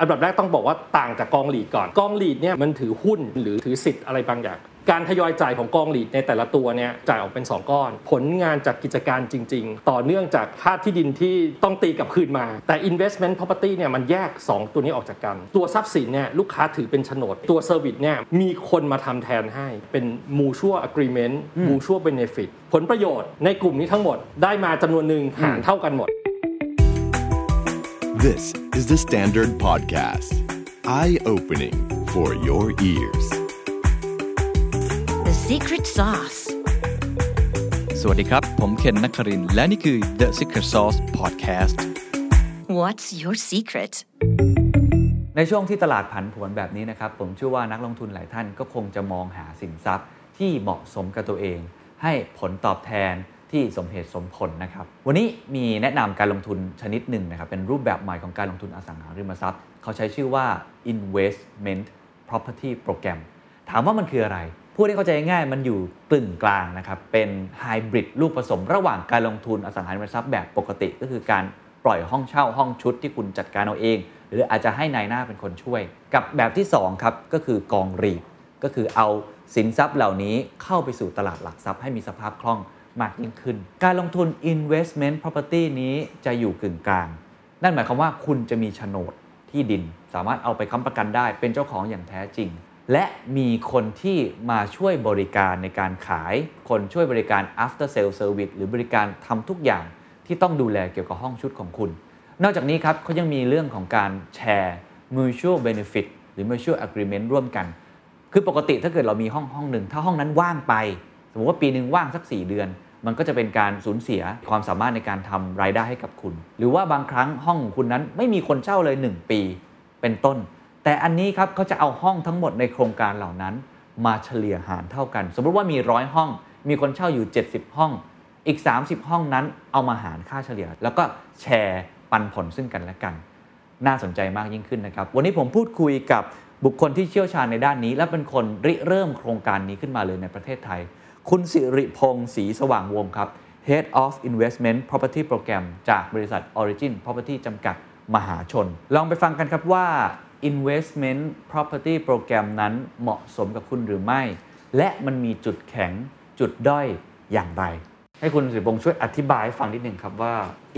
อันดับแรกต้องบอกว่าต่างจากกองหลีดก่อน กองหลีดเนี่ยมันถือหุ้นหรือถือสิทธิ์อะไรบางอย่าง การทยอยจ่ายของกองหลีดในแต่ละตัวเนี่ยจ่ายออกเป็น 2 ก้อน ผลงานจากกิจการจริง ๆ ต่อเนื่องจากค่าที่ดินที่ต้องตีกับคืนมา แต่ investment property เนี่ยมันแยก 2 ตัวนี้ออกจากกัน ตัวทรัพย์สินเนี่ยลูกค้าถือเป็นโฉนด ตัว service เนี่ยมีคนมาทำแทนให้เป็น mutual agreement mutual benefit ผลประโยชน์ในกลุ่มนี้ทั้งหมดได้มาจำนวนหนึ่งหารเท่ากันหมด This is the Standard Podcast. Eye opening for your ears. The secret sauce. สวัสดีครับ ผมเคนนักครินทร์และนี่คือ The Secret Sauce Podcast What's your secret? ในช่วงที่ตลาดผันผวนแบบนี้นะครับ ผมเชื่อว่านักลงทุนหลายท่านก็คงจะมองหาสินทรัพย์ที่เหมาะสมกับตัวเอง ให้ผลตอบแทน ที่สมเหตุสมผลนะครับ วันนี้มีแนะนำการลงทุนชนิดหนึ่งนะครับ เป็นรูปแบบใหม่ของการลงทุนอสังหาริมทรัพย์ เขาใช้ชื่อว่า investment property program ถามว่ามันคืออะไร พูดให้เข้าใจง่ายมันอยู่กึ่งกลางนะครับ เป็นไฮบริดลูกผสมระหว่างการลงทุนอสังหาริมทรัพย์แบบปกติก็คือการปล่อยห้องเช่าห้องชุดที่คุณจัดการเอาเอง หรืออาจจะให้นายหน้าเป็นคนช่วย กับแบบที่2ครับก็คือกองรีดก็คือเอาสินทรัพย์เหล่านี้เข้าไปสู่ตลาดหลักทรัพย์ให้มีสภาพคล่อง มากยิ่งขึ้น การลงทุน investment property นี้จะอยู่กึ่งกลาง นั่นหมายความว่าคุณจะมีโฉนดที่ดิน สามารถเอาไปค้ำประกันได้เป็นเจ้าของอย่างแท้จริง และมีคนที่มาช่วยบริการในการขาย คนช่วยบริการ after sale service หรือบริการทำทุกอย่างที่ต้องดูแลเกี่ยวกับห้องชุดของคุณ นอกจากนี้ครับเขายังมีเรื่องของการแชร์ mutual benefit หรือ mutual agreement ร่วมกัน คือปกติถ้าเกิดเรามีห้องห้องหนึ่ง ถ้าห้องนั้นว่างไป สมมติว่าปีหนึ่งว่างสัก 4 เดือน มันก็จะเป็นการสูญเสียความสามารถในการทำรายได้ให้กับคุณ หรือว่าบางครั้งห้องของคุณนั้นไม่มีคนเช่าเลย 1 ปี เป็นต้น แต่อันนี้ครับเขาจะเอาห้องทั้งหมดในโครงการเหล่านั้น มาเฉลี่ยหารเท่ากัน สมมติว่ามีร้อยห้อง มีคนเช่าอยู่ 70 ห้อง อีก 30 ห้องนั้นเอามาหารค่าเฉลี่ย แล้วก็แชร์ปันผลซึ่งกันและกัน น่าสนใจมากยิ่งขึ้นนะครับ วันนี้ผมพูดคุยกับบุคคลที่เชี่ยวชาญในด้านนี้ และเป็นคนริเริ่มโครงการนี้ขึ้นมาเลยในประเทศไทย คุณสิริพงศ์ศรีสว่างวงครับ Head of Investment Property Program จากบริษัท Origin Property จำกัดมหาชน ลองไปฟังกันครับว่า Investment Property Program นั้นเหมาะสมกับคุณหรือไม่ และมันมีจุดแข็งจุดด้อยอย่างไร ให้คุณสิริพงศ์ช่วยอธิบายให้ฟังนิดหนึ่งครับว่า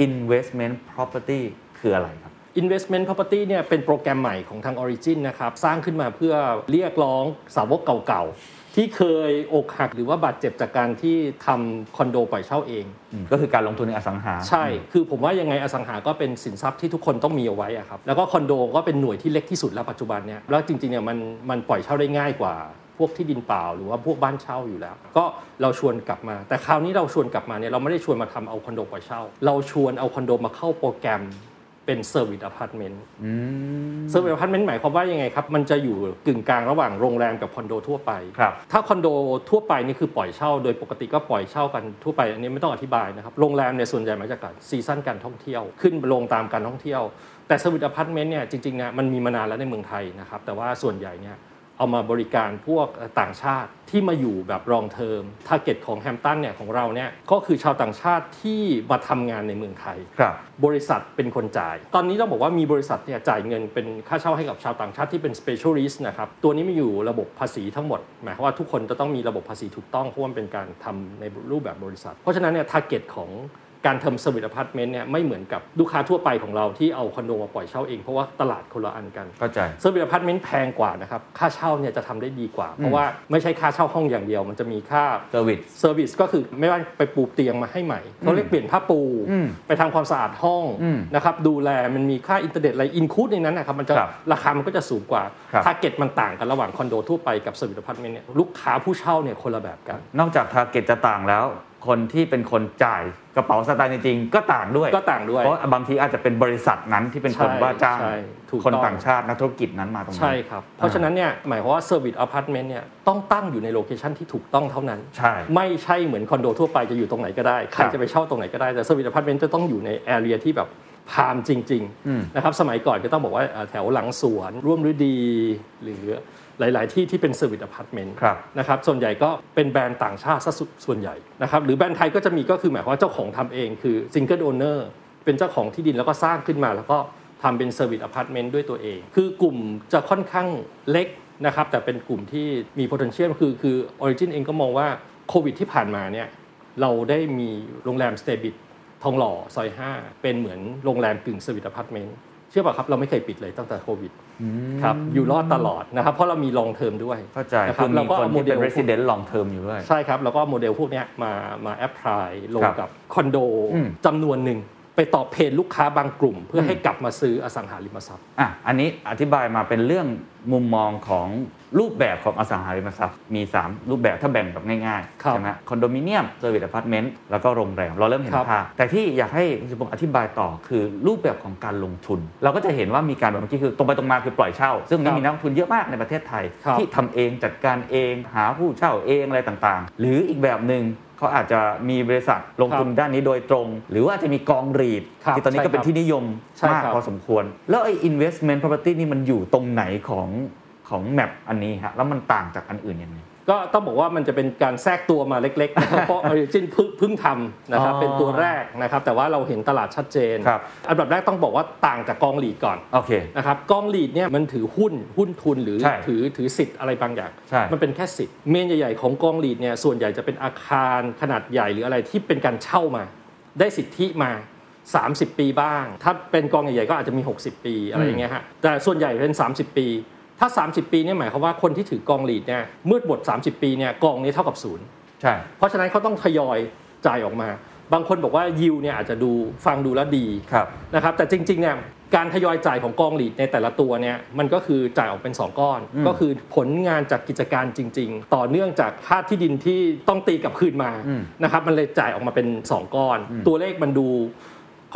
Investment Property คืออะไรครับ Investment Property เนี่ยเป็นโปรแกรมใหม่ของทาง Origin นะครับ สร้างขึ้นมาเพื่อเรียกร้องสาวกเก่าๆ ที่เคยอกหักหรือว่าบาดเจ็บจากการที่ทำคอนโดปล่อยเช่าเองอืมก็คือการลงทุนในอสังหา ใช่ คือผมว่ายังไงอสังหาก็เป็นสินทรัพย์ที่ทุกคนต้องมีเอาไว้อะครับ แล้วก็คอนโดก็เป็นหน่วยที่เล็กที่สุดแล้วปัจจุบันเนี่ย แล้วจริงๆเนี่ยมันมันปล่อยเช่าได้ง่ายกว่าพวกที่ดินเปล่าหรือว่าพวกบ้านเช่าอยู่แล้ว ก็เราชวนกลับมา แต่คราวนี้เราชวนกลับมาเนี่ยเราไม่ได้ชวนมาทำเอาคอนโดปล่อยเช่า เราชวนเอาคอนโดมาเข้าโปรแกรม เป็นเซอร์วิสอพาร์ตเมนต์เซอร์วิสอพาร์ตเมนต์หมายความว่ายังไงครับ มันจะอยู่กึ่งกลางระหว่างโรงแรมกับคอนโดทั่วไปครับถ้าคอนโดทั่วไปนี่คือปล่อยเช่า โดยปกติก็ปล่อยเช่ากันทั่วไป อันนี้ไม่ต้องอธิบายนะครับ โรงแรมเนี่ยส่วนใหญ่มาจากการ season การท่องเที่ยว ขึ้นลงตามการท่องเที่ยว แต่เซอร์วิสอพาร์ตเมนต์เนี่ยจริงๆเนี่ยมันมีมานานแล้วในเมืองไทยนะครับ แต่ว่าส่วนใหญ่เนี่ย เอามาบริการพวกต่างชาติที่มาอยู่แบบ long term target ของ Hampton เนี่ยของเราเนี่ยก็คือชาวต่างชาติที่มาทำงานในเมืองไทยครับบริษัทเป็นคนจ่าย ตอนนี้ต้องบอกว่ามีบริษัทเนี่ยจ่ายเงินเป็นค่าเช่าให้กับชาวต่างชาติที่เป็น specialist นะครับตัวนี้มีอยู่ระบบภาษีทั้งหมด หมายความว่าทุกคนจะต้องมีระบบภาษีถูกต้องเพราะว่ามันเป็นการทำในรูปแบบบริษัท เพราะฉะนั้นเนี่ย target ของ การทำเซอร์วิสอพาร์ตเมนต์เนี่ยไม่เหมือนกับลูกค้าทั่วไปของเราที่เอาคอนโดมาปล่อยเช่าเองเพราะว่าตลาดคนละอันกันเข้าใจเซอร์วิสอพาร์ตเมนต์แพงกว่านะครับค่าเช่าเนี่ยจะทำได้ดีกว่า เพราะว่าไม่ใช่ค่าเช่าห้องอย่างเดียว มันจะมีค่า Service เซอร์วิสก็คือไม่ว่าไปปูเตียงมาให้ใหม่เขาเรียกเปลี่ยนผ้าปูอืมไปทำความสะอาดห้องอืมนะครับดูแลมันมีค่าอินเทอร์เน็ตอะไร include ในนั้นนะครับมันจะครับราคามันก็จะสูงกว่าครับ target มันต่างกันระหว่างคอนโดทั่วไปกับเซอร์วิสอพาร์ตเมนต์เนี่ยลูกค้าผู้เช่าเนี่ยคนละแบบกัน นอกจาก target จะต่างแล้ว คนที่เป็นคนจ่ายกระเป๋าสตางค์จริงๆก็ต่างด้วย ก็ต่างด้วย เพราะบางทีอาจจะเป็นบริษัทนั้นที่เป็นคนใช่ว่าจ้างใช่ถูกคนต้องต่างชาตินักธุรกิจนั้นมาตรงนั้นใช่ครับ เพราะฉะนั้นเนี่ยหมายความว่าเซอร์วิสอพาร์ตเมนต์เนี่ยต้องตั้งอยู่ใน location ที่ถูกต้องเท่านั้น ใช่ ไม่ใช่เหมือนคอนโดทั่วไปจะอยู่ตรงไหนก็ได้ ใครครับจะไปเช่าตรงไหนก็ได้แต่เซอร์วิสอพาร์ตเมนต์จะต้องอยู่ใน area ที่แบบ prime จริงอืมๆนะครับ สมัยก่อนก็ต้องบอกว่าเอ่อแถวหลังสวน ร่วมฤดีหรือหลาย ๆ ที่ที่เป็นเซอร์วิสอพาร์ตเมนต์ครับนะครับส่วนใหญ่ก็เป็นแบรนด์ต่างชาติซะสุส่วนใหญ่นะครับหรือแบรนด์ไทยก็จะมีก็คือหมายความว่าเจ้าของทำเองคือ single ownerเป็นเจ้าของที่ดินแล้วก็สร้างขึ้นมา แล้วก็ทำเป็นเซอร์วิสอพาร์ตเมนต์ด้วยตัวเอง คือกลุ่มจะค่อนข้างเล็กนะครับแต่เป็นกลุ่มที่มี potential คือคือ Origin เองก็มองว่าโควิดที่ผ่านมาเนี่ยเราได้มีโรงแรมสเตบิท ทองหล่อซอย5เป็นเหมือนโรงแรมกึ่งเซอร์วิสอพาร์ตเมนต์เชื่อป่ะครับเราไม่เคยปิดเลยตั้งแต่โควิดครับอยู่รอดตลอดนะครับเพราะเรามีลองเทอมด้วยเข้าใจนะคคืรับอมีเราก็คนเอาโมที่เดเป็ลน resident long term อยู่ด้วยใช่ครับแล้วก็โมเดลพวกเนี้ยมามา apply ลงครับกับคอนโดอืมจำนวนหนึ่งไปตอบ pain ลูกค้าบางกลุ่ม เพื่อให้กลับมาซื้ออสังหาริมทรัพย์อะอันนี้อธิบายมาเป็นเรื่องมุมมองของรูปแบบของอสังหาริมทรัพย์มี 3 รูปแบบถ้าแบ่งแบบง่ายครับๆใช่ไหมคอนโดมิเนียมเซอร์วิสอพาร์ตเมนต์แล้วก็โรงแรม เราเริ่มเห็นครับภาพแต่ที่อยากให้คุณสุพงศ์อธิบายต่อคือรูปแบบของการลงทุน เราก็จะเห็นว่ามีการแบบเมื่อกี้คือตรงไปตรงมาคือปล่อยเช่า ซึ่งครับมีนักลงทุนเยอะมากในประเทศไทยครับที่ทำเองจัดการเองหาผู้เช่าเองอะไรต่างๆ หรืออีกแบบหนึ่งเขาอาจจะมีบริษัทลงทุนด้านนี้โดยตรง หรือว่าอาจจะมีกองรีดครับที่ตอนนี้ก็เป็นใช่ครับที่นิยมใช่มากครับพอสมควร แล้วไอ้ investment property นี่มันอยู่ตรงไหนของ ของแมปอันนี้ฮะแล้วมันต่างจากอันอื่นยังไงก็ต้องบอกว่ามันจะเป็นการแทรกตัวมาเล็กๆนะครับเพราะ Origin เพิ่งเพิ่งทำนะครับอ๋อเป็นตัวแรกนะครับแต่ว่าเราเห็นตลาดชัดเจนครับอันดับแรกต้องบอกว่าต่างจากกองหลีดก่อนโอเคนะครับกองหลีดเนี่ยมันถือหุ้นหุ้นทุนหรือใช่ถือถือสิทธิ์อะไรบางอย่างใช่มันเป็นแค่สิทธิ์เมนใหญ่ๆของกองหลีดเนี่ยส่วนใหญ่จะเป็นอาคารขนาดใหญ่หรืออะไรที่เป็นการเช่ามา ได้สิทธิมา 30 ปีบ้าง ถ้าเป็นกองใหญ่ๆก็อาจจะมี 60 ปีอะไรอย่างเงี้ยฮะแต่ส่วนใหญ่เป็น 30 ปี ถ้า 30 ปีเนี่ยหมายความว่าคนที่ถือกองหลีดเนี่ยเมื่อบท30 ปีเนี่ยกองนี้เท่ากับศูนย์ใช่เพราะฉะนั้นเขาต้องทยอยจ่ายออกมา บางคนบอกว่ายิวเนี่ยอาจจะดูฟังดูแล้วดีครับนะครับแต่จริงๆเนี่ยการทยอยจ่ายของกองหลีดในแต่ละตัวเนี่ยมันก็คือจ่ายออกเป็น 2 ก้อน ก็คือผลงานจากกิจการจริง ๆ ต่อเนื่องจากค่าที่ดินที่ต้องตีกลับคืนมาอืมนะครับมันเลยจ่ายออกมาเป็น 2 ก้อน ตัวเลขมันดู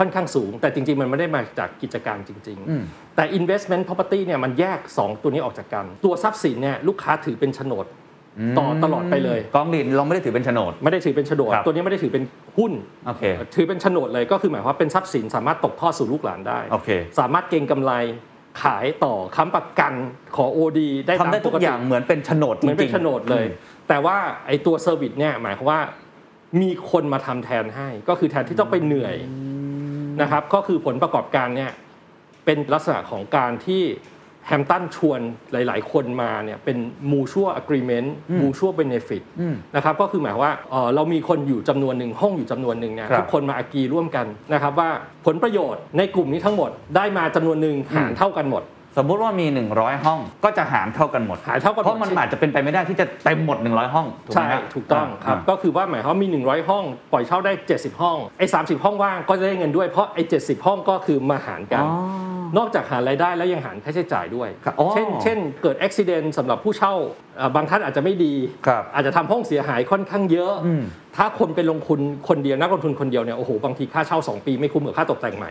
ค่อนข้างสูง แต่จริง ๆ มันไม่ได้มาจากกิจการจริงอืมๆแต่ investment property เนี่ยมันแยก 2 ตัวนี้ออกจากกัน ตัวทรัพย์สินเนี่ยลูกค้าถือเป็นโฉนดต่อตลอดไปเลย กองรีดเราไม่ได้ถือเป็นโฉนด ไม่ได้ถือเป็นโฉนดครับตัวนี้ไม่ได้ถือเป็นหุ้นโอเคถือเป็นโฉนดเลยก็คือหมายความว่าเป็นทรัพย์สินสามารถตกทอดสู่ลูกหลานได้โอเคสามารถเก็งกำไรขายต่อค้ำประกันขอ OD ได้ทำได้ตามทุปกกติอย่างเหมือนเป็นโฉนดจเหมือนเป็รินงโฉนดเลยอืมแต่ว่าไอ้ตัวเซอร์วิสเนี่ยหมายความว่ามีคนมาทำแทนให้ ก็คือแทนที่ต้องไปเหนื่อย นะครับก็คือผลประกอบการเนี่ยเป็นลักษณะของการที่แฮมตันชวนหลาย ๆ คนมาเนี่ยเป็น mutual agreement mutual benefit อืมนะครับก็คือหมายว่าเอ่อเรามีคนอยู่จำนวนหนึ่งห้องอยู่จำนวนหนึ่งเนี่ยครับทุกคนมาอากีร่วมกันนะครับว่าผลประโยชน์ในกลุ่มนี้ทั้งหมดได้มาจำนวนหนึ่งหารเท่ากันหมด สมมุติว่ามี 100 ห้องก็จะหารเท่ากันหมดหารเท่ากันหมด เพราะมันอาจจะเป็นไปไม่ได้ที่จะเต็มหมด 100 ห้องถูกไหมใช่ฮะถูกต้องครับา ก็คือว่าหมายความว่ามี 100 ห้อง ปล่อยเช่าได้ 70 ห้อง ไอ้ 30 ห้องว่างก็จะได้เงินด้วย เพราะไอ้ 70 ห้องก็คือมาหารกัน อ๋อนอกจากหารายได้แล้วยังหารค่าใช้จ่ายด้วย ครับอ๋อเช่น เช่น เกิดอุบิเหตุสำหรับผู้เช่าเอ่อบางท่านอาจจะไม่ดี ครับอาจจะทำห้องเสียหายค่อนข้างเยอะ อืม ถ้าคนไปลงทุนคนเดียวนักลงทุนคนเดียวเนี่ย โอ้โห บางทีค่าเช่า 2 ปีไม่คุ้มกับค่าตกแต่งใหม่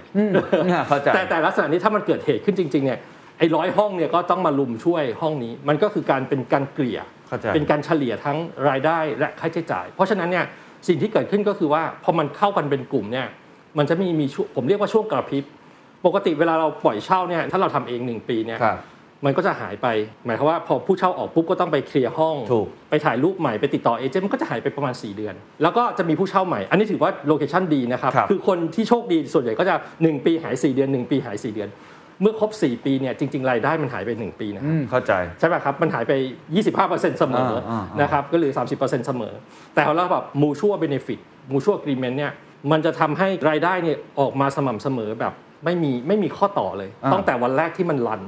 เนี่ยเข้าใจ แต่แต่ลักษณะนี้ถ้ามันเกิดเหตุขึ้นจริงๆเนี่ย ไอ้ร้อยห้องเนี่ยก็ต้องมาลุมช่วยห้องนี้ มันก็คือการเป็นการเกลี่ยเข้าใจเป็นการเฉลี่ยทั้งรายได้และค่าใช้จ่าย เพราะฉะนั้นเนี่ยสิ่งที่เกิดขึ้นก็คือว่าพอมันเข้ากันเป็นกลุ่มเนี่ยมันจะมีมีช่วงผมเรียกว่าช่วงกระพริบปกติเวลาเราปล่อยเช่าเนี่ยถ้าเราทำเองหนึ่งปีเนี่ยครับมันก็จะหายไป หมายความว่าพอผู้เช่าออกปุ๊บก็ต้องไปเคลียร์ห้องถูกไปถ่ายรูปใหม่ไปติดต่อเอเจนต์มันก็จะหายไปประมาณ 4 เดือน แล้วก็จะมีผู้เช่าใหม่ อันนี้ถือว่าโลเคชั่นดีนะครับครับอคนที่โชคดีส่วนใหญ่ก็จะ 1 ปีหาย 4 เดือน 1 ปีหาย 4 เดือน เมื่อครบ 4 ปีเนี่ยจริง ๆ รายได้มันหายไป 1 ปีนะคอืรับมเข้าใจใช่ไหมครับ มันหายไป 25%เสมออ่าๆๆนะครับก็เหลือ 30%เสมอ แต่เราแบบ mutual benefit mutual agreement เนี่ยมันจะทำให้รายได้เนี่ยออกมาสม่ำเสมอแบบไม่มีไม่มีข้อต่อเลยตั้งแต่วันแรกที่มันรัน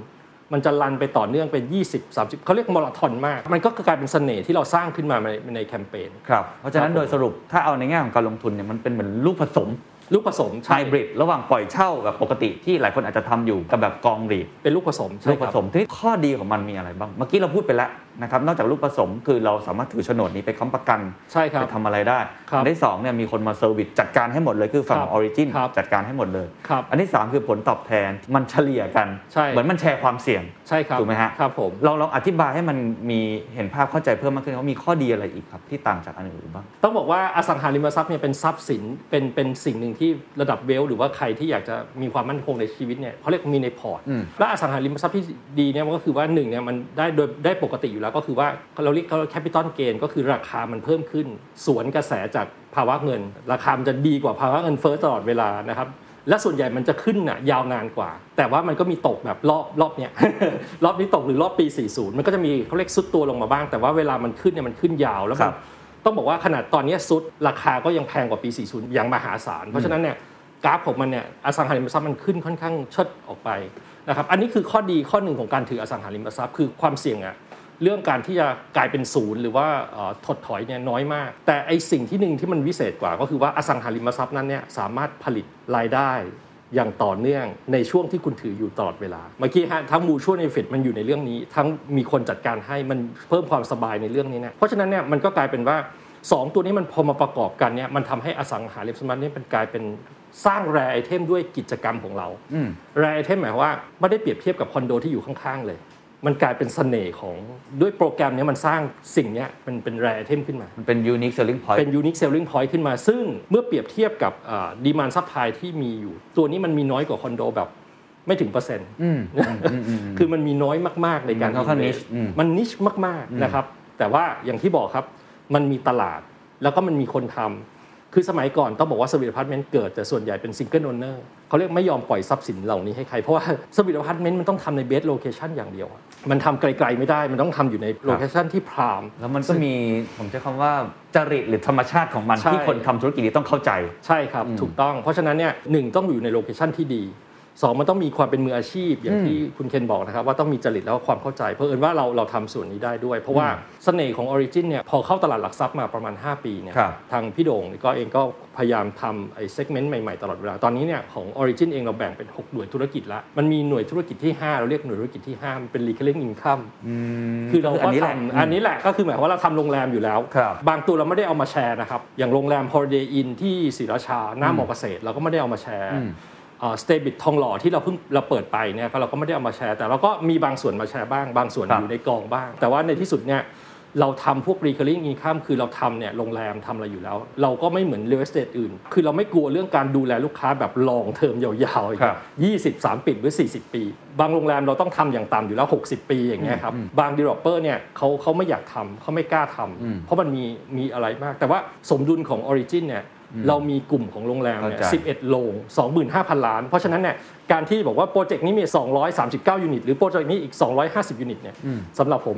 มันจะรันไปต่อเนื่องเป็น 20 30เขาเรียกมาราธอนมาก มันก็กลายเป็นเสน่ห์ที่เราสร้างขึ้นมาในในแคมเปญครับเพราะฉะนั้นครับผมโดยสรุปถ้าเอาในแง่ของการลงทุนเนี่ยมันเป็นเหมือนลูกผสม ลูกผสมไฮใช่ระหว่างปล่อยเช่าแบบปกติที่หลายคนอาจจะทำอยู่กับแบบกอง REIT เป็นลูกผสมใช่ลูกผสมครับที่ข้อดีของมันมีอะไรบ้างเมื่อกี้เราพูดไปแล้วนะครับนอกจากลูกผสมคือเราสามารถถือโฉนดนี้ไปค้ำประกันใช่ครับไปทำอะไรได้ครับอันที่สองเนี่ยมีคนมา service จัดการให้หมดเลยคือฝั่งครับ Origin ครับจัดการให้หมดเลยครับอันที่สามคือผลตอบแทนมันเฉลี่ยกันใช่เหมือนมันแชร์ความเสี่ยงใช่ครับถูกไหมฮะครับผมเราลองอธิบายให้มันมีเห็นภาพเข้าใจเพิ่มมากขึ้นว่ามีข้อดีอะไรอีกครับที่ต่างจากอันอื่นบ้างต้องบอกว่าอสังหาริมทรัพย์เนี่ยเป็นทรัพย์สินเป็นเป็นสิ่งหนึ่งที่ระดับ wealth หรือว่าใครที่อยากจะมีความมั่นคงในชีวิตเนี่ยเขาเรียกมีในพอร์ตอืมและอสังหาริมทรัพย์ที่ดีเนี่ยมันก็คือว่าหนึ่งเนี่ยมันได้โดยได้ปกติอยู่แล้วก็คือว่าเราเรียกเขา capital gain ก็คือราคามันเพิ่มขึ้น สวนกระแสจากภาวะเงิน ราคามันจะดีกว่าภาวะเงินเฟ้อตลอดเวลานะครับและส่วนใหญ่มันจะขึ้นน่ะยาวนานกว่า แต่ว่ามันก็มีตกแบบรอบรอบเนี้ยรอบนี้ตกหรือรอบปี 40 มันก็จะมีเขาเรียกซุดตัวลงมาบ้าง แต่ว่าเวลามันขึ้นเนี่ยมันขึ้นยาวแล้วคมัรันบต้องบอกว่าขนาดตอนเนี้ยซุดราคาก็ยังแพงกว่าปี 40 อย่างมหาศาล เพราะฉะนั้นเนี่ยกราฟของมันเนี่ยอสังหาริมทรัพย์มันขึ้นค่อนข้างเชิดออกไปนะครับอันนี้คือข้อดีข้อหนึ่งของการถืออสังหาริมทรัพย์คือความเสี่ยงอะ เรื่องการที่จะกลายเป็นศูนย์หรือว่าเอ่อถดถอยเนี่ยน้อยมาก แต่ไอสิ่งที่หนึ่งที่มันวิเศษกว่าก็คือว่าอสังหาริมทรัพย์นั้นเนี่ยสามารถผลิตรายได้อย่างต่อเนื่องในช่วงที่คุณถืออยู่ตลอดเวลา เมื่อกี้ฮะทั้ง mutual benefit มันอยู่ในเรื่องนี้ ทั้งมีคนจัดการให้มันเพิ่มความสบายในเรื่องนี้เนี่ยเพราะฉะนั้นเนี่ยมันก็กลายเป็นว่าสองตัวนี้มันพอมาประกอบกันเนี่ยมันทำให้อสังหาริมทรัพย์เนี่ยเป็นกลายเป็นสร้าง rare item ด้วยกิจกรรมของเรา rare item หมายความว่าไม่ได้เปรียบเทียบกับคอนโดที่อยู่ข้างๆเลย มันกลายเป็นเสน่ห์ของด้วยโปรแกรมเนี้ยมันสร้างสิ่งเนี้ยมันเป็น rare item ขึ้นมา มันเป็น unique selling point เป็น unique selling point ขึ้นมา ซึ่งเมื่อเปรียบเทียบกับ demand supply ที่มีอยู่ ตัวนี้มันมีน้อยกว่าคอนโดแบบไม่ถึงเปอร์เซ็นต์คือมันมีน้อยมาก ๆ ในการมันค่อนข้าง invest niche อืมมัน niche มาก ๆ นะครับ แต่ว่าอย่างที่บอกครับ มันมีตลาดแล้วก็มันมีคนทำ คือสมัยก่อนต้องบอกว่า serviced apartment เกิดแต่ส่วนใหญ่เป็น single owner เขาเรียกไม่ยอมปล่อยทรัพย์สินเหล่านี้ให้ใคร เพราะว่า serviced apartment มันต้องทำใน best location อย่างเดียวอะมันทำไกลๆไม่ได้มันต้องทำอยู่ใน location ที่ prime แล้วมันก็มีผมใช้คำว่าจริตหรือธรรมชาติของมันใช่ที่คนทำธุรกิจนี้ต้องเข้าใจ ใช่ครับถูกต้อง เพราะฉะนั้นเนี่ยหนึ่งต้องอยู่ใน location ที่ดี สองมันต้องมีความเป็นมืออาชีพอย่างที่คุณเคนบอกนะครับว่าต้องมีจริตแล้วก็ความเข้าใจ เพราะเอิญว่าเราเราทำส่วนนี้ได้ด้วย เพราะว่าเสน่ห์ของ Origin เนี่ยพอเข้าตลาดหลักทรัพย์มาประมาณ 5 ปีเนี่ยครับทางพี่โด่งก็เองก็พยายามทำไอ้ segment ใหม่ๆ ตลอดเวลา ตอนนี้เนี่ยของ Origin เองเราแบ่งเป็น 6 หน่วยธุรกิจละมันมีหน่วยธุรกิจที่ 5 เราเรียกหน่วยธุรกิจที่5มันเป็น recurring income คือเราอัก็นนี้แหละทำอันนี้แหละก็คือหมายความว่าเราทำโรงแรมอยู่แล้วครับบางตัวเราไม่ได้เอามาแชร์นะครับอย่างโรงแรม Holiday Inn ที่ศรีราชาหน้ามอเกษตรเราก็ไม่ได้เอามาแชร์ Staybridge ทองหล่อที่เราเพิ่งเราเปิดไปเนี่ยก็เราก็ไม่ได้เอามาแชร์ แต่เราก็มีบางส่วนมาแชร์บ้าง บางส่วนครับอยู่ในกองบ้าง แต่ว่าในที่สุดเนี่ยเราทำพวก recurring income คือเราทำเนี่ยโรงแรมทำอะไรอยู่แล้ว เราก็ไม่เหมือน real estate อื่น คือเราไม่กลัวเรื่องการดูแลลูกค้าแบบ long term ยาวๆครับ20 30 ปีหรือ 40 ปี บางโรงแรมเราต้องทำอย่างต่ำอยู่แล้ว 60 ปีอย่างเงี้ยครับ บาง developer เนี่ยเขาเขาไม่อยากทำเขาไม่กล้าทำเพราะมันมีมีอะไรมาก แต่ว่าสมดุลของ Origin เนี่ย เรามีกลุ่มของโรงแรมเนี่ยเข้าใจ11 โรง 25,000 ล้าน เพราะฉะนั้นเนี่ย การที่บอกว่าโปรเจกต์นี้มี 239 ยูนิต หรือโปรเจกต์นี้อีก 250 ยูนิตเนี่ยสำหรับผม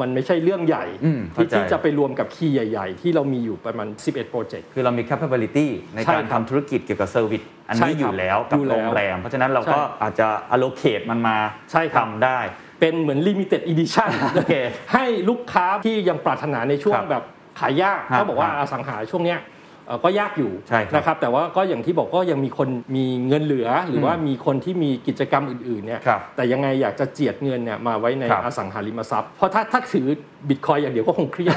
มันไม่ใช่เรื่องใหญ่อืมที่เข้าใจที่จะไปรวมกับ key ใหญ่ ๆ ที่เรามีอยู่ประมาณ 11 โปรเจกต์ คือเรามี capability ในใช่การครัทำบธุรกิจเกี่ยวกับ service อันใช่นี้ครับอยู่แล้วกับอยู่แล้วโรงแรม เพราะฉะนั้นเราก็ใช่อาจจะ allocate มันมาใช่ครับทำได้ เป็นเหมือน limited edition โอเคให้ลูกค้าที่ยังปรารถนาในช่วงครับแบบขายยากฮะเขาบอกว่าฮะอสังหาช่วงเนี้ยเอ่อ ก็ยากอยู่ใช่ครับนะครับแต่ว่าก็อย่างที่บอกก็ยังมีคนมีเงินเหลือ หรือว่ามีคนที่มีกิจกรรมอื่นๆเนี่ยครับแต่ยังไงอยากจะเจียดเงินเนี่ยมาไว้ในครับอสังหาริมทรัพย์ เพราะถ้าถ้าถือบิตคอยน์อย่างเดียวก็คงเครียด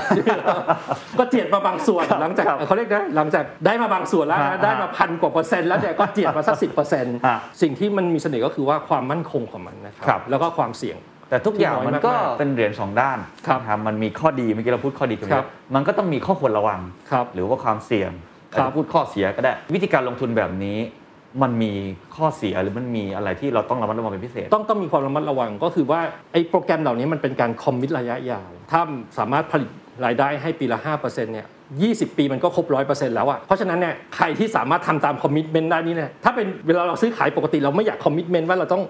ก็เจียดมาบางส่วนครับหลังจากครับเขาเรียกนะหลังจากได้มาบางส่วนแล้วฮะนะได้มาพันกว่าเปอร์เซ็นต์แล้วเนี่ยก็เจียดมาสักสิบเปอร์เซ็นต์ฮะสิ่งที่มันมีเสน่ห์ก็คือว่าความมั่นคงของมันนะคครัรับแล้วก็ความเสี่ยง แต่ทุกอย่างที่น้อยมันก็มากๆเป็นเหรียญสองด้านครับนะครับมันมีข้อดีเมื่อกี้เราพูดข้อดีกันไปครัแล้บวมันก็ต้องมีข้อควรระวังครับหรือว่าความเสี่ยงครับอาจจะพูดข้อเสียก็ได้ วิธีการลงทุนแบบนี้มันมีข้อเสียหรือมันมีอะไรที่เราต้องระมัดระวังเป็นพิเศษ ต้องต้องมีความระมัดระวังก็คือว่าไอ้โปรแกรมเหล่านี้มันเป็นการ commit ระยะยาว ถ้าสามารถผลิตรายได้ให้ปีละ5%เนี่ย 20 ปีมันก็ครบ100%แล้วอะเพราะฉะนั้นเนี่ยใครที่สามารถทำตาม commitment ได้นี่เนี่ยถ้าเป็นเวลาเราซื้อขายปกติเราไม่อยาก commitment ว่าเราต้อง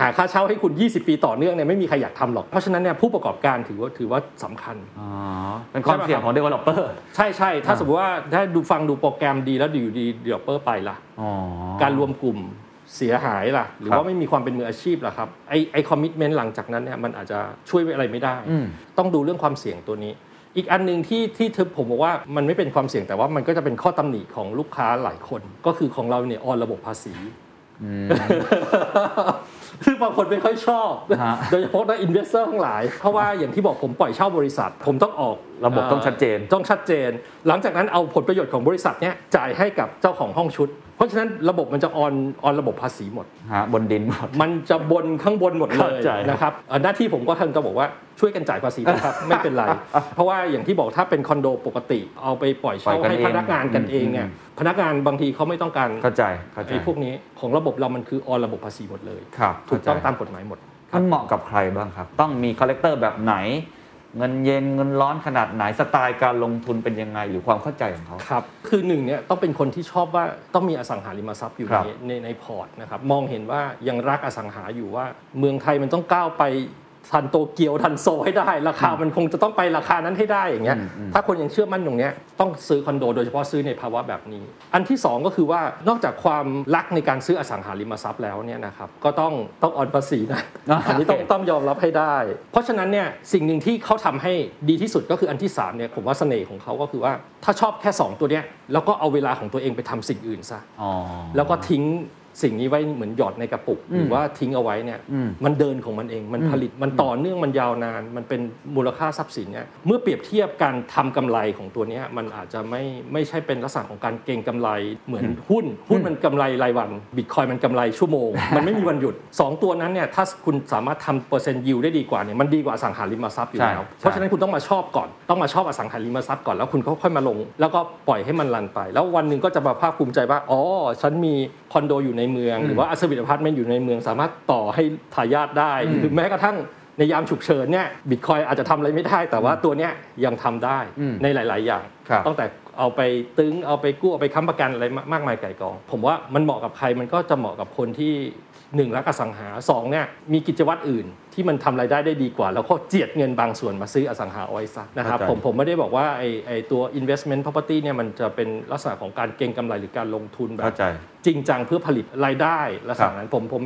หาค่าเช่าให้คุณ 20 ปีต่อเนื่องเนี่ยไม่มีใครอยากทำหรอก เพราะฉะนั้นเนี่ยผู้ประกอบการถือว่าถือว่าสำคัญอ๋อเป็นความเสี่ยงของ developer ใช่ใช่ถ้าสมมติว่าถ้าดูฟังดูโปรแกรมดีแล้วอยู่ดี developer ไปล่ะอ๋อการรวมกลุ่มเสียหายล่ะ หรือครับว่าไม่มีความเป็นมืออาชีพล่ะครับไอไอ commitment หลังจากนั้นเนี่ยมันอาจจะช่วยอะไรไม่ได้อืมต้องดูเรื่องความเสี่ยงตัวนี้ อีกอันหนึ่งที่ที่เธอผมบอกว่ามันไม่เป็นความเสี่ยงแต่ว่ามันก็จะเป็นข้อตำหนิของลูกค้าหลายคน ก็คือของเราเนี่ย on ระบบภาษีซึ่งบางคนไม่ค่อยชอบฮะโดยเฉพาะนัก investor ทั้งหลาย เพราะว่าอย่างที่บอกผมปล่อยเช่าบริษัท ผมต้องออกระบบต้องชัดเจน ต้องชัดเจน หลังจากนั้นเอาผลประโยชน์ของบริษัทเนี้ยจ่ายให้กับเจ้าของห้องชุด เพราะฉะนั้นระบบมันจะ on on ระบบภาษีหมด ฮะบนดินหมด มันจะบนข้างบนหมดเลเข้าใจนะครับเอ่อหน้าที่ผมก็ท่านจะบอกว่าช่วยกันจ่ายภาษีนะครับ ไม่เป็นไร เพราะว่าอย่างที่บอกถ้าเป็นคอนโดปกติเอาไปปล่อยปล่เช่าอยให้กันเองพนักงานกันเองเนี่ยอืมพนักงานบางทีเขาไม่ต้องการเข้าใจเข้าใจไอ้พวกนี้ของระบบเรามันคือ on ระบบภาษีหมดเลย ครับถูกต้องเข้าใจตามกฎหมายหมด มันเหมาะกับใครบ้างครับ ต้องมี character แบบไหน เงินเย็นเงินร้อนขนาดไหนสไตล์การลงทุนเป็นยังไงหรือความเข้าใจของเขา ครับ คือหนึ่งเนี่ยต้องเป็นคนที่ชอบว่าต้องมีอสังหาริมทรัพย์อยู่ครัในบในในพอร์ตนะครับมองเห็นว่ายังรักอสังหาอยู่ว่า เมืองไทยมันต้องก้าวไป ทันโตเกียวทันโซให้ได้ ราคามันคงจะต้องไปราคานั้นให้ได้อย่างเงี้ยถ้าคนยังเชื่อมั่นตรงเนี้ยต้องซื้อคอนโดโดยเฉพาะซื้อในภาวะแบบนี้ อันที่สองก็คือว่านอกจากความรักในการซื้ออสังหาริมทรัพย์แล้วเนี่ยนะครับก็ต้องต้องออนภาษีนะอ่าอันนี้ต้องโอเคต้องยอมรับให้ได้ เพราะฉะนั้นเนี่ยสิ่งหนึ่งที่เขาทำให้ดีที่สุดก็คืออันที่3เนี่ยผมว่าเสน่ห์ของเขาก็คือว่าถ้าชอบแค่ 2 ตัวเนี้ยแล้วก็เอาเวลาของตัวเองไปทำสิ่งอื่นซะอ๋อแล้วก็ทิ้ง สิ่งนี้ไว้เหมือนหยอดในกระปุก หรือว่าทิ้งเอาไว้เนี่ยอืมมันเดินของมันเองมันผลิตมันต่อเนื่องมันยาวนาน มันเป็นมูลค่าทรัพย์สินเนี่ยเมื่อเปรียบเทียบการทำกำไรของตัวเนี้ยมันอาจจะไม่ไม่ใช่เป็นลักษณะของการเก็งกำไรเหมือนหุ้น หุ้นมันกำไรรายวันบิตคอยน์มันกำไรชั่วโมง มันไม่มีวันหยุด 2 ตัวนั้นเนี่ยถ้าคุณสามารถทำเปอร์เซ็นต์ยิวได้ดีกว่าเนี่ยมันดีกว่าอสังหาริมทรัพย์อยู่ใช่แล้วใช่เพราะฉะนั้นคุณต้องมาชอบก่อนต้องมาชอบอสังหาริมทรัพย์ก่อนแล้วคุณก็ค่อยมาลง แล้วก็ปล่อยให้มัน run ไป แล้ววันหนึ่งก็จะมาภาคภูมิใจว่าอ๋อฉันมีคอนโดอยู่ในเมือง หรือว่า serviced apartment อยู่ในเมือง สามารถต่อให้ทายาทได้ หรือแม้กระทั่งในยามฉุกเฉินเนี่ยบิตคอยน์อาจจะทำอะไรไม่ได้ แต่ว่าตัวเนี้ยยังทำได้อืมในหลาย ๆ อย่างครับตั้งแต่เอาไปตึงเอาไปกู้เอาไปค้ำประกันอะไรมากมายไก่กอง ผมว่ามันเหมาะกับใครมันก็จะเหมาะกับคนที่ หนึ่งรักอสังหาสองเนี่ยมีกิจวัตรอื่นที่มันทำรายได้ได้ดีกว่า แล้วก็เจียดเงินบางส่วนมาซื้ออสังหาเอาไว้ซะนะครับเข้าใจผมผมไม่ได้บอกว่าไอไอตัว investment property เนี่ยมันจะเป็นลักษณะของการเก็งกำไรหรือการลงทุนแบบเข้าใจจริงจังเพื่อผลิตรายได้ลักษณะนั้นผมผม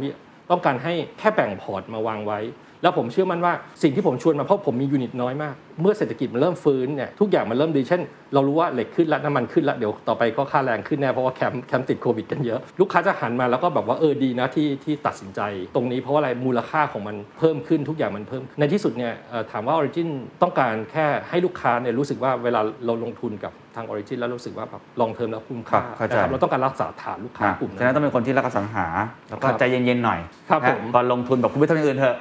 ต้องการให้แค่แบ่งพอร์ตมาวางไว้ แล้วผมเชื่อมั่นว่าสิ่งที่ผมชวนมาเพราะผมมียูนิตน้อยมาก เมื่อเศรษฐกิจมันเริ่มฟื้นเนี่ยทุกอย่างมันเริ่มดี เช่น เรารู้ว่าเหล็กขึ้นแล้วน้ำมันขึ้นแล้วเดี๋ยวต่อไปก็ค่าแรงขึ้นแน่เพราะว่าแคมป์แคมป์ติดโควิดกันเยอะ ลูกค้าจะหันมาแล้วก็แบบว่าเออดีนะที่ที่ตัดสินใจ ตรงนี้เพราะว่าอะไรมูลค่าของมันเพิ่มขึ้นทุกอย่างมันเพิ่มในที่สุดเนี่ยถามว่า Origin ต้องการแค่ให้ลูกค้าเนี่ยรู้สึกว่าเวลาเราลงทุนกับ ทาง Origin แล้วรู้สึกว่าแบบ long term แล้วคุ้มค่าครับเข้าใจนะครับเราต้องการรักษาฐานลูกค้ากลุ่มฉะนั้นั้นนต้องเป็นคนที่รักอสังหา แล้วก็ครับใจเย็นๆหน่อยครับนะผมก่อนลงทุนแบบคุณไม่ทำอย่างอื่นเถอะ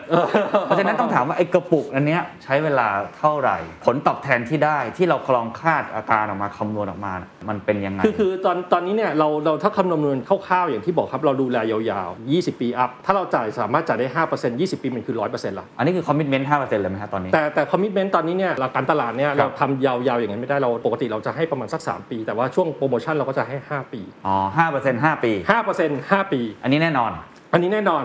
เพราะฉะนั้นต้องถามว่าไอ้กระปุกอันเนี้ยใช้เวลาเท่าไหร่ ผลตอบแทนที่ได้ที่เราคลองคาดอาการออกมาคำนวณออกมาน่ะมันเป็นยังไงคือคือตอนตอนนี้เนี่ยเราเราถ้าคำนวณคร่าวๆอย่างที่บอกครับเราดูแลยาวๆ 20 ปีอัพถ้าเราจ่ายสามารถจ่ายได้ 5% 20 ปีมันคือ 100%ละอันนี้คือคอมมิชเมนต์ห้าเปอร์เซ็นต์เลยไหมครับตอนนี้แต่แต่คอมมิชเมนต์ตอนนี้เนี่ยหลักการตลาดเนี่ยครัเราบทำยาวๆอย่างนั้นไม่ได้เราปกติเราจะให้ประมาณสัก 3 ปี แต่ว่าช่วงโปรโมชั่นเราก็จะให้ 5 ปี อ๋อห้าเปอร์เซ็นต์ห้าปี 5% 5 ปี อันนี้แน่นอน อันนี้แน่นอน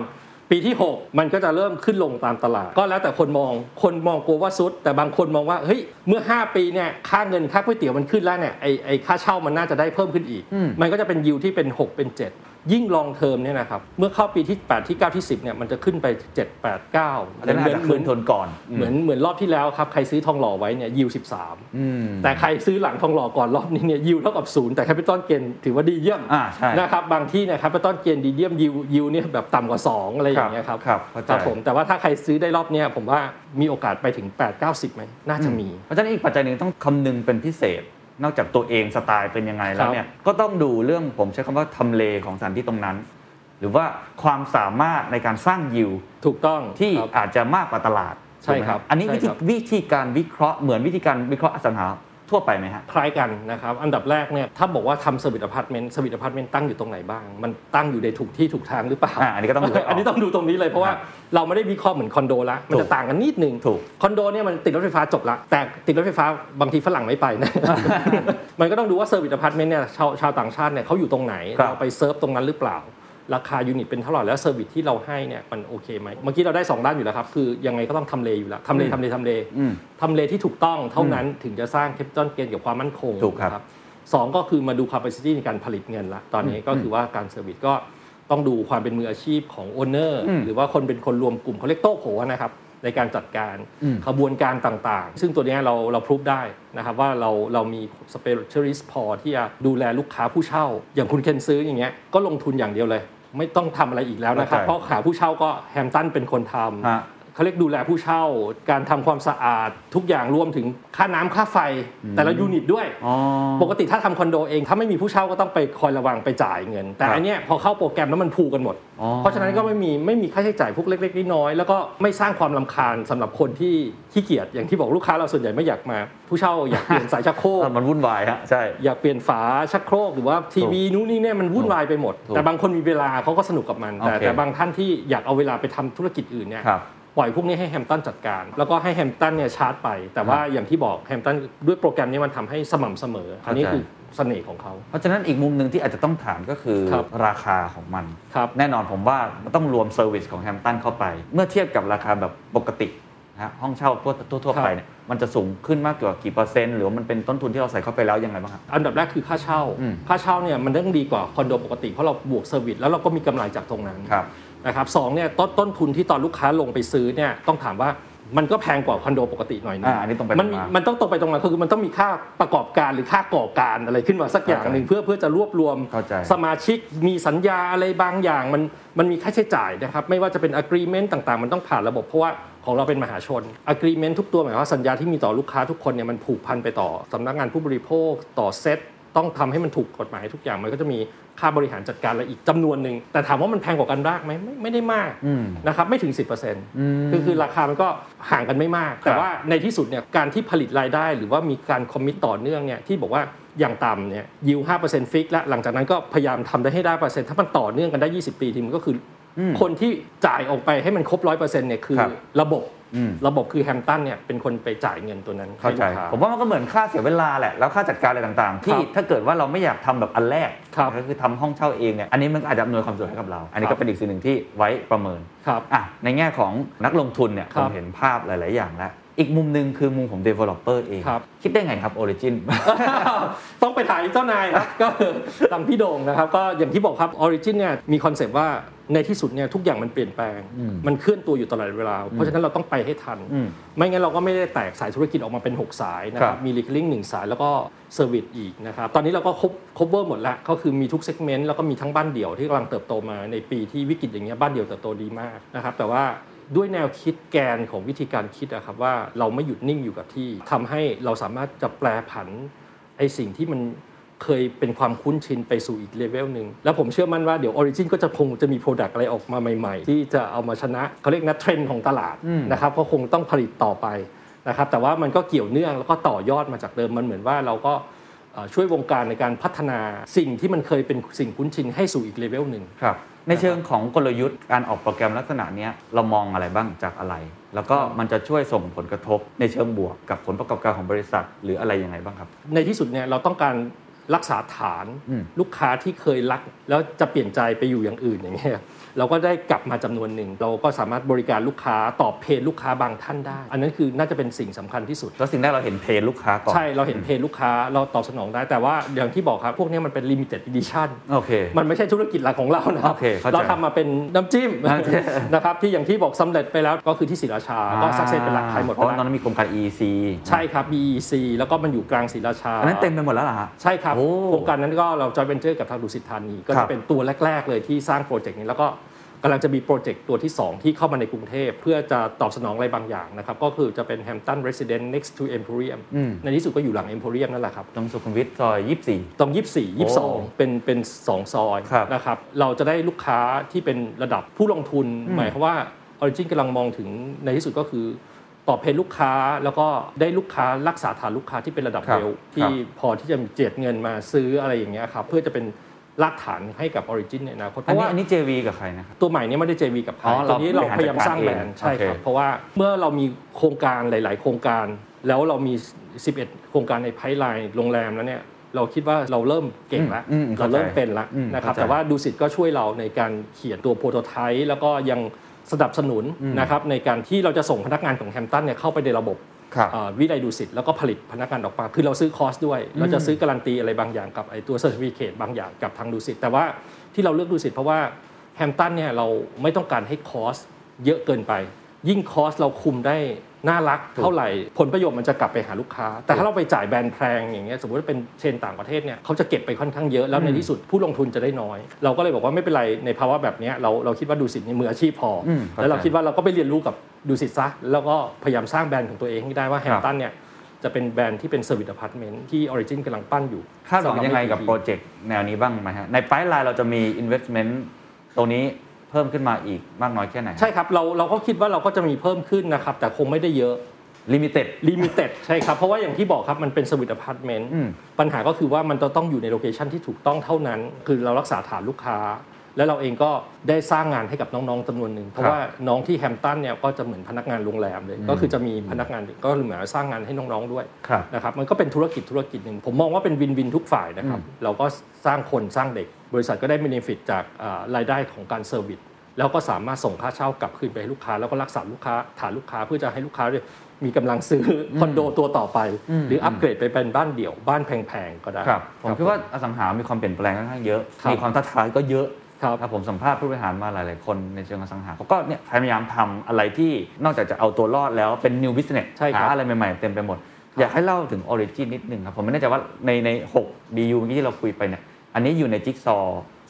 ปีที่ 6 มันก็จะเริ่มขึ้นลงตามตลาด ก็แล้วแต่คนมองคนมองกลัวว่าทรุด แต่บางคนมองว่าเฮ้ยเมื่อ 5 ปีเนี่ยค่าเงินค่าก๋วยเตี๋ยวมันขึ้นแล้วเนี่ยไอไอค่าเช่ามันน่าจะได้เพิ่มขึ้นอีกอืมมันก็จะเป็นยิวที่เป็น 6 เป็น 7 ยิ่ง long term เนี่ยนะครับเมื่อเข้าปีที่ 8 ที่ 9 ที่ 10เนี่ยมันจะขึ้นไป 7 8 9อันนั้นอาจจะเหมือนคืนทุนก่อนเหมือนเหมือนรอบที่แล้วครับใครซื้อทองหล่อไว้เนี่ยยิว13อืมแต่ใครซื้อหลังทองหล่อก่อนรอบนี้เนี่ย yield เท่ากับศูนย์แต่ capital gain ถือว่าดีเยี่ยมอ่าใช่นะครับบางที่เนี่ย capital gain ดีเยี่ยม yield yield เนี่ยแบบต่ำกว่า 2 อะไรอย่างเงี้ยครับครับเข้าใจผมแต่ว่าถ้าใครซื้อได้รอบเนี้ยผมว่ามีโอกาสไปถึง 8 9 0ไหมน่าจะมี เพราะฉะนั้นอีกปัจจัยหนึ่งต้องคำนึงเป็นพิเศษ นอกจากตัวเองสไตล์เป็นยังไงแล้วเนี่ยก็ต้องดูเรื่องผมใช้คำว่าทำเลของสถานที่ตรงนั้น หรือว่าความสามารถในการสร้างยิวถูกต้องที่ครับอาจจะมากกว่าตลาดใช่ถูกไหมครับ อันนี้ใช่วิธีครับวิธีการวิเคราะห์เหมือนวิธีการวิเคราะห์อสังหา ทั่วไปไหมฮะคล้ายกันนะครับ อันดับแรกเนี่ยถ้าบอกว่าทำ service apartment service apartment ตั้งอยู่ตรงไหนบ้าง มันตั้งอยู่ในถูกที่ถูกทางหรือเปล่าอ่าอันนี้ก็ต้องดูให้ออกอันนี้ต้องดูตรงนี้เลยเพราะว่าครับเราไม่ได้วิเคราะห์เหมือนคอนโดละมันถูจะกต่างกันนิดนึงถูกคอนโดเนี่ยมันติดรถไฟฟ้าจบละแต่ติดรถไฟฟ้าบางทีฝรั่งไม่ไปนะมันก็ต้องดูว่า service apartment เนี่ยชาวชาวต่างชาติเนี่ยเขาอยู่ตรงไหนครับเราไปเซิร์ฟตรงนั้นหรือเปล่า ราคา unit เป็นเท่าไหร่แล้ว service ที่เราให้เนี่ยมันโอเคไหมเมื่อกี้เราได้สองด้านอยู่แล้วครับคือยังไงก็ต้องทำเลอยู่แล้วทำเลทำเลทำเลอืมทำเลที่ถูกต้องเท่านั้นถึงจะสร้าง capital gain กับความมั่นคงถูกครับนะสองก็คือมาดู capacity ในการผลิตเงินละตอนนี้ก็คือว่าการ service ก็ต้องดูความเป็นมืออาชีพของ owner อืมหรือว่าคนเป็นคนรวมกลุ่มเขาเรียกโต้โผนะครับในการจัดการอืมขบวนการต่างๆ ซึ่งตัวเนี้ยเราเรา prove ได้นะครับว่าเราเรามี specialist พอที่จะดูแลลูกค้าผู้เช่า อย่างคุณเคนซื้ออย่างเงี้ยก็ลงทุนอย่างเดียวเลย ไม่ต้องทำอะไรอีกแล้วนะครับเข้าใจเพราะหาผู้เช่าก็ Hampton เป็นคนทำฮะ เขาเรียกดูแลผู้เช่า การทำความสะอาดทุกอย่างรวมถึงค่าน้ำค่าไฟแต่ละ unit ด้วยอ๋อปกติถ้าทำคอนโดเองถ้าไม่มีผู้เช่าก็ต้องไปคอยระวังไปจ่ายเงิน แต่ครับอันเนี้ยพอเข้าโปรแกรมแล้วมันผูกกันหมดอ๋อเพราะฉะนั้นก็ไม่มีไม่มีค่าใช้จ่ายพวกเล็กๆน้อยๆแล้วก็ไม่สร้างความลำคาญสำหรับคนที่ขี้เกียจอย่างที่บอกลูกค้าเราส่วนใหญ่ไม่อยากมา ผู้เช่าอยากเปลี่ยนสายชักโครกเออมันวุ่นวายฮะใช่อยากเปลี่ยนฝาชักโครกหรือว่าทีวีนู้นนี่เนี่ยมันวุ่นวายไปหมดถูกแต่บางคนมีเวลาเขาก็สนุกกับมัน แต่โอเคแต่บางท่านที่อยากเอาเวลาไปทำธุรกิจอื่นเนี่ยครับ ปล่อยพวกนี้ให้แฮมป์ตันจัดการ แล้วก็ให้แฮมป์ตันเนี่ยชาร์จไป แต่ว่าอย่างที่บอก Hampton ด้วยโปรแกรมนี้มันทำให้สม่ำเสมอ อันนี้คือเสน่ห์ของเขา เพราะฉะนั้นอีกมุมหนึ่งที่อาจจะต้องถามก็คือครับราคาของมันครับแน่นอนผมว่าต้องรวม service ของ Hampton เข้าไป เมื่อเทียบกับราคาแบบปกตินะฮะห้องเช่าทั่วทั่วๆไปเนี่ยมันจะสูงขึ้นมากกว่ากี่เปอร์เซ็นต์หรือว่ามันเป็นต้นทุนที่เราใส่เข้าไปแล้วยังไงบ้างครับอันดับแรกคือค่าเช่าอืมค่าเช่าเนี่ยมันต้องดีกว่าคอนโดปกติเพราะเราบวก service แล้วเราก็มีกำไรจากตรงนั้นครับ นะครับสองเนี่ยต้นต้นทุนที่ตอนลูกค้าลงไปซื้อเนี่ยต้องถามว่ามันก็แพงกว่าคอนโดปกติหน่อยนึงอ่าอันนี้ตรงไปมันตรงมามันต้องตรงไปตรงมาคือมันต้องมีค่าประกอบการหรือค่าก่อการอะไรขึ้นมาสักอย่างหนึ่งเพื่อเพื่อจะรวบรวมเข้าใจสมาชิกมีสัญญาอะไรบางอย่าง มันมันมีค่าใช้จ่ายนะครับไม่ว่าจะเป็น agreement ต่างๆ มันต้องผ่านระบบเพราะว่าของเราเป็นมหาชน agreement ทุกตัวหมายความว่าสัญญาที่มีต่อลูกค้าทุกคนเนี่ยมันผูกพันไปต่อสำนักงานผู้บริโภคต่อเซตต้องทำให้มันถูกกฎหมายทุกอย่างมันก็จะมี ค่าบริหารจัดการและอีกจำนวนหนึ่งแต่ถามว่ามันแพงกว่ากันมากไหมไม่ไม่ได้มากอืมนะครับไม่ถึง 10%คือคือราคามันก็ห่างกันไม่มาก แต่ว่าในที่สุดเนี่ยการที่ผลิตรายได้ หรือว่ามีการคอมมิตต่อเนื่องเนี่ยที่บอกว่าอย่างต่ำเนี่ยยิว5%ฟิกและหลังจากนั้นก็พยายามทำได้ให้ได้เปอร์เซ็นต์ถ้ามันต่อเนื่องกันได้ 20 ปีทีมันก็คืออคนที่จ่ายออกไปให้มันครบ100%เนี่ยคือครับระบบอืม ระบบคือแฮมตันเนี่ยเป็นคนไปจ่ายเงินตัวนั้นเข้าใจห้ลูกค้ผมว่ามันก็เหมือนค่าเสียเวลาแหละแล้วค่าจัดการอะไรต่างๆ ที่ครับถ้าเกิดว่าเราไม่อยากทำแบบอันแรกครับก็คือทำห้องเช่าเองเนี่ยอันนี้มันก็อาจจะอำนวยความสะดวกให้กับเรา อันนี้ครัก็บเป็นอีกสิ่งหนึ่งที่ไว้ประเมินครับอะในแง่ของนักลงทุนเนี่ยครับผมเห็นภาพหลาย ๆ อย่างแล้วอีกมุมหนึ่งคือมุมของ developer เองครับคิดได้ไงครับ Origin ต้องไปถามเจ้านายครับ ก็คือทางพี่โด่งนะครับ ก็อย่างที่บอกครับ Origin เนี่ยมี concept ว่า ในที่สุดเนี่ยทุกอย่างมันเปลี่ยนแปลง มันเคลื่อนตัวอยู่ตลอดเวลา เพราะฉะนั้นเราต้องไปให้ทันอืมไม่งั้นเราก็ไม่ได้แตกสายธุรกิจออกมาเป็น 6 สายนะครับครับมี recurring หนึ่งสายแล้วก็ service อีกนะครับตอนนี้เราก็ครบ cover หมดแล้วก็คือมีทุก segment แล้วก็มีทั้งบ้านเดี่ยวที่กำลังเติบโตมาในปีที่วิกฤตอย่างเงี้ยบ้านเดี่ยวเติบโตดีมากนะครับแต่ว่าด้วยแนวคิดแกนของวิธีการคิดอะครับว่าเราไม่หยุดนิ่งอยู่กับที่ทำให้เราสามารถจะแปลผันไอสิ่งที่มัน เคยเป็นความคุ้นชินไปสู่อีกเลเวลหนึ่งแล้วผมเชื่อมั่นว่าเดี๋ยว Origin ก็จะคงจะมี product อะไรออกมาใหม่ ๆ ที่จะเอามาชนะเขาเรียกนะเทรนด์ของตลาดนะครับก็คงต้องผลิตต่อไปนะครับแต่ว่ามันก็เกี่ยวเนื่องแล้วก็ต่อยอดมาจากเดิมมันเหมือนว่าเราก็เอ่อช่วยวงการในการพัฒนาสิ่งที่มันเคยเป็นสิ่งคุ้นชินให้สู่อีกเลเวลหนึ่งครับในเชิงของกลยุทธ์การออกโปรแกรมลักษณะเนี้ยเรามองอะไรบ้างจากอะไร แล้วก็มันจะช่วยส่งผลกระทบในเชิงบวกกับผลประกอบการของบริษัท หรืออะไรยังไงบ้างครับ ในที่สุดเนี่ยเราต้องการ รักษาฐานอืมลูกค้าที่เคยรัก แล้วจะเปลี่ยนใจไปอยู่อย่างอื่นอย่างเงี้ยเราก็ได้กลับมาจำนวนหนึ่ง เราก็สามารถบริการลูกค้าตอบเพนลูกค้าบางท่านได้ อันนั้นคือน่าจะเป็นสิ่งสำคัญที่สุด แล้วสิ่งแรกเราเห็นเพนลูกค้าก่อน ใช่ เราเห็นเพนลูกค้าเราตอบสนองได้ แต่ว่าอย่างที่บอกครับ พวกนี้มันเป็น limited edition โอเค มันไม่ใช่ธุรกิจหลักของเรานะครับโอเคเข้าใจเราทำมาเป็นน้ำจิ้มน้ำจิ้มนะครับที่อย่างที่บอกสำเร็จไปแล้วก็คือที่ศรีราชา ก็ success เป็นหลักขายหมดไปแล้วเพราะว่าตอนแล้วนั้นมีโครงการ EEC ใช่ครับ EEC แล้วก็มันอยู่กลางศรีราชาอันนั้นเต็มไปหมดแล้วเหรอฮะใช่ครับโอ้โครงการนั้นก็เราจอยเวนเจอร์กับทางดุสิตธานี ก็ครัจะบเป็นครับตัวแรก ๆ เลยที่สร้าง project นี้แล้วก็กำลังจะมี project ตัวที่ 2 ที่เข้ามาในกรุงเทพ เพื่อจะตอบสนองอะไรบางอย่างนะครับ ก็คือจะเป็น Hampton Residence next to Emporium ในที่สุดก็อยู่หลัง Emporium นั่นแหละครับ ตรงสุขุมวิทซอย 24 ตรง 24 22 เป็นเป็นสองซอยครับนะครับ เราจะได้ลูกค้าที่เป็นระดับผู้ลงทุน หมายความว่า Origin กำลังมองถึงในที่สุดก็คือ ตอบเพนลูกค้าแล้วก็ได้ลูกค้ารักษาฐานลูกค้าที่เป็นระดับครับเวลคที่รับพอที่จะเจียดเงินมาซื้ออะไรอย่างเงี้ยครับเพื่อจะเป็นรากฐานให้กับ Origin ในอนาคตเพอันราะนี้ว่าอันนี้ JV กับใครนะครับตัวใหม่เนี้ไม่ได้ JV กับใครอ๋อตัวนี้เราเราพยายามสร้างแบรนด์บริหารจัดการเองใช่ครับโอเคเพราะว่าเมื่อเรามีโครงการหลาย ๆ โครงการ แล้วเรามี 11 โครงการใน pipeline โรงแรมแล้วเนี่ยเราคิดว่าเราเริ่มเก่งแล้วอืมอืมเราเริ่มเป็นแล้วอืมนะครับเข้าใจแต่ว่าดุสิตก็ช่วยเราในการเขียนตัว prototype แล้วก็ยัง สนับสนุนนะครับในการที่เราจะส่งพนักงานของ Hampton เนี่ยเข้าไปในระบบครับเอ่อวิทยาลัยดุสิตแล้วก็ผลิตพนักงานออกมาคือเราซื้อคอร์สด้วย เราจะซื้อการันตีอะไรบางอย่างกับไอ้ตัว certificate บางอย่างกับทางดุสิตแต่ว่าที่เราเลือกดุสิตเพราะว่า Hampton เนี่ยเราไม่ต้องการให้ costเยอะเกินไป ยิ่งคอร์สเราคุมได้ น่ารักเท่าไหร่ผลประโยชน์มันจะกลับไปหาลูกค้า แต่ถ้าเราไปจ่ายแบรนด์แพงอย่างเงี้ยสมมติว่าเป็น chain ต่างประเทศเนี่ยเขาจะเก็บไปค่อนข้างเยอะแล้วในที่สุดผู้ลงทุนจะได้น้อย เราก็เลยบอกว่าไม่เป็นไรในภาวะแบบเนี้ยเราเราคิดว่าดุสิตนี่มืออาชีพพออืมเข้าใจแล้วเราคิดว่าเราก็ไปเรียนรู้กับดุสิตซะแล้วก็พยายามสร้างแบรนด์ของตัวเองให้ได้ว่า Hampton เนี่ยจะเป็นแบรนด์ที่เป็น service apartment ที่ Origin กำลังปั้นอยู่คาดหวังยังไงกับสำหรับ project แนวนี้บ้างไหมฮะใน pipeline เราจะมี investment ตรงนี้ เพิ่มขึ้นมาอีกมากน้อยแค่ไหน ใช่ครับเราเราก็คิดว่าเราก็จะมีเพิ่มขึ้นนะครับ แต่คงไม่ได้เยอะ limited limited ใช่ครับ เพราะว่าอย่างที่บอกครับ มันเป็น service apartment อืมปัญหาก็คือว่ามันจะต้องอยู่ใน location ที่ถูกต้องเท่านั้น คือเรารักษาฐานลูกค้า แล้วเราเองก็ได้สร้างงานให้กับน้องๆจำนวนหนึ่ง เพราะว่าน้องที่ Hampton เนี่ยก็จะเหมือนพนักงานโรงแรมเลย ก็คือจะมีพนักงานก็เหมือนสร้างงานให้น้องๆด้วยครับนะครับมันก็เป็นธุรกิจธุรกิจหนึ่งผมมองว่าเป็น win-win ทุกฝ่ายนะครับเราก็สร้างคนสร้างเด็กบริษัทก็ได้ b e n e f i t จากอ่ารายได้ของการเซอร์วิสแล้วก็สามารถส่งค่าเช่ากลับคืนไปให้ลูกค้า แล้วก็รักษาลูกค้าฐานลูกค้าเพื่อจะให้ลูกค้าเนี่ยมีกำลังซื้ออคอนโดตัวต่อไป หรืออัปเกรดไปเป็นบ้านเดี่ยวบ้านแพงๆก็ได้ครับผมคิดว่าอสังหามีความเปลี่ยนแปลงค่อนข้างเยอะครับมีความท้าทายก็เยอะครับครับผมสัมภาษณ์ผู้บริหารมาหลาย ๆ คนในเชิงอสังหาเขาก็เนี่ยพยายามทำอะไรที่นอกจากจะเอาตัวรอดแล้วเป็น new business ใช่ครับหาอะไรใหม่ ๆ เต็มไปหมด อยากให้เล่าถึง Origin นิดนึงครับผมไม่แน่ใจว่าในใน6 BU เมื่อกี้ที่เราคุยไปเนี่ย อันนี้อยู่ในจิ๊กซอว์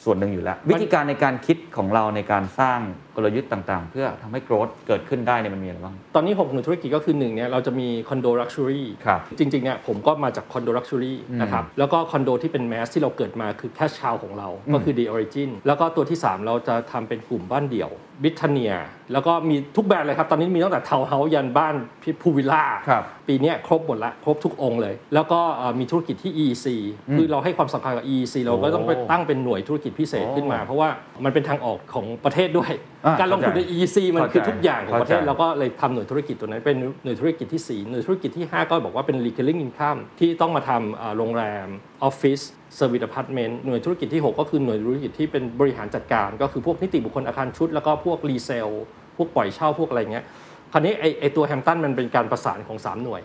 ส่วนหนึ่งอยู่แล้ว วิธีการในการคิดของเราในการสร้าง กลยุทธ์ต่างๆ เพื่อทำให้ growth เกิดขึ้นได้เนี่ยมันมีอะไรบ้าง ตอนนี้6หน่วยธุรกิจก็คือหนึ่งเนี่ยเราจะมีคอนโด luxury ครับจริงๆเนี่ยผมก็มาจากคอนโด luxury นะครับแล้วก็คอนโดที่เป็น mass ที่เราเกิดมาคือ cash cow ของเราก็คือ The Origin แล้วก็ตัวที่ 3 เราจะทำเป็นกลุ่มบ้านเดี่ยว Britania แล้วก็มีทุกแบรนด์เลยครับ ตอนนี้มีตั้งแต่ทาวน์เฮาส์ยันบ้าน pool villa ครับปีเนี้ยครบหมดละ ครบทุกองค์เลย แล้วก็เอ่อมีธุรกิจที่ EEC คือเราให้ความสำคัญกับ EEC เราก็ต้องไปตั้งเป็นหน่วยธุรกิจพิเศษขึ้นมา เพราะว่ามันเป็นทางออกของประเทศด้วยอ่าการลงทุนในเข้าใจ EEC มันคือทุกอย่างของประเทศเข้าใจเราก็เลยทำหน่วยธุรกิจตัวนั้นเป็นหน่วยธุรกิจที่ 4 หน่วยธุรกิจที่ 5 ก็บอกว่าเป็น recurring income ที่ต้องมาทำอ่าโรงแรมออฟฟิศ service apartment หน่วยธุรกิจที่ 6 ก็คือหน่วยธุรกิจที่เป็นบริหารจัดการ ก็คือพวกนิติบุคคลอาคารชุด แล้วก็พวก resaleพวกปล่อยเช่าพวกอะไรเงี้ยคราวนี้ไอไอตัวแฮมตันมันเป็นการประสานของ 3 หน่วย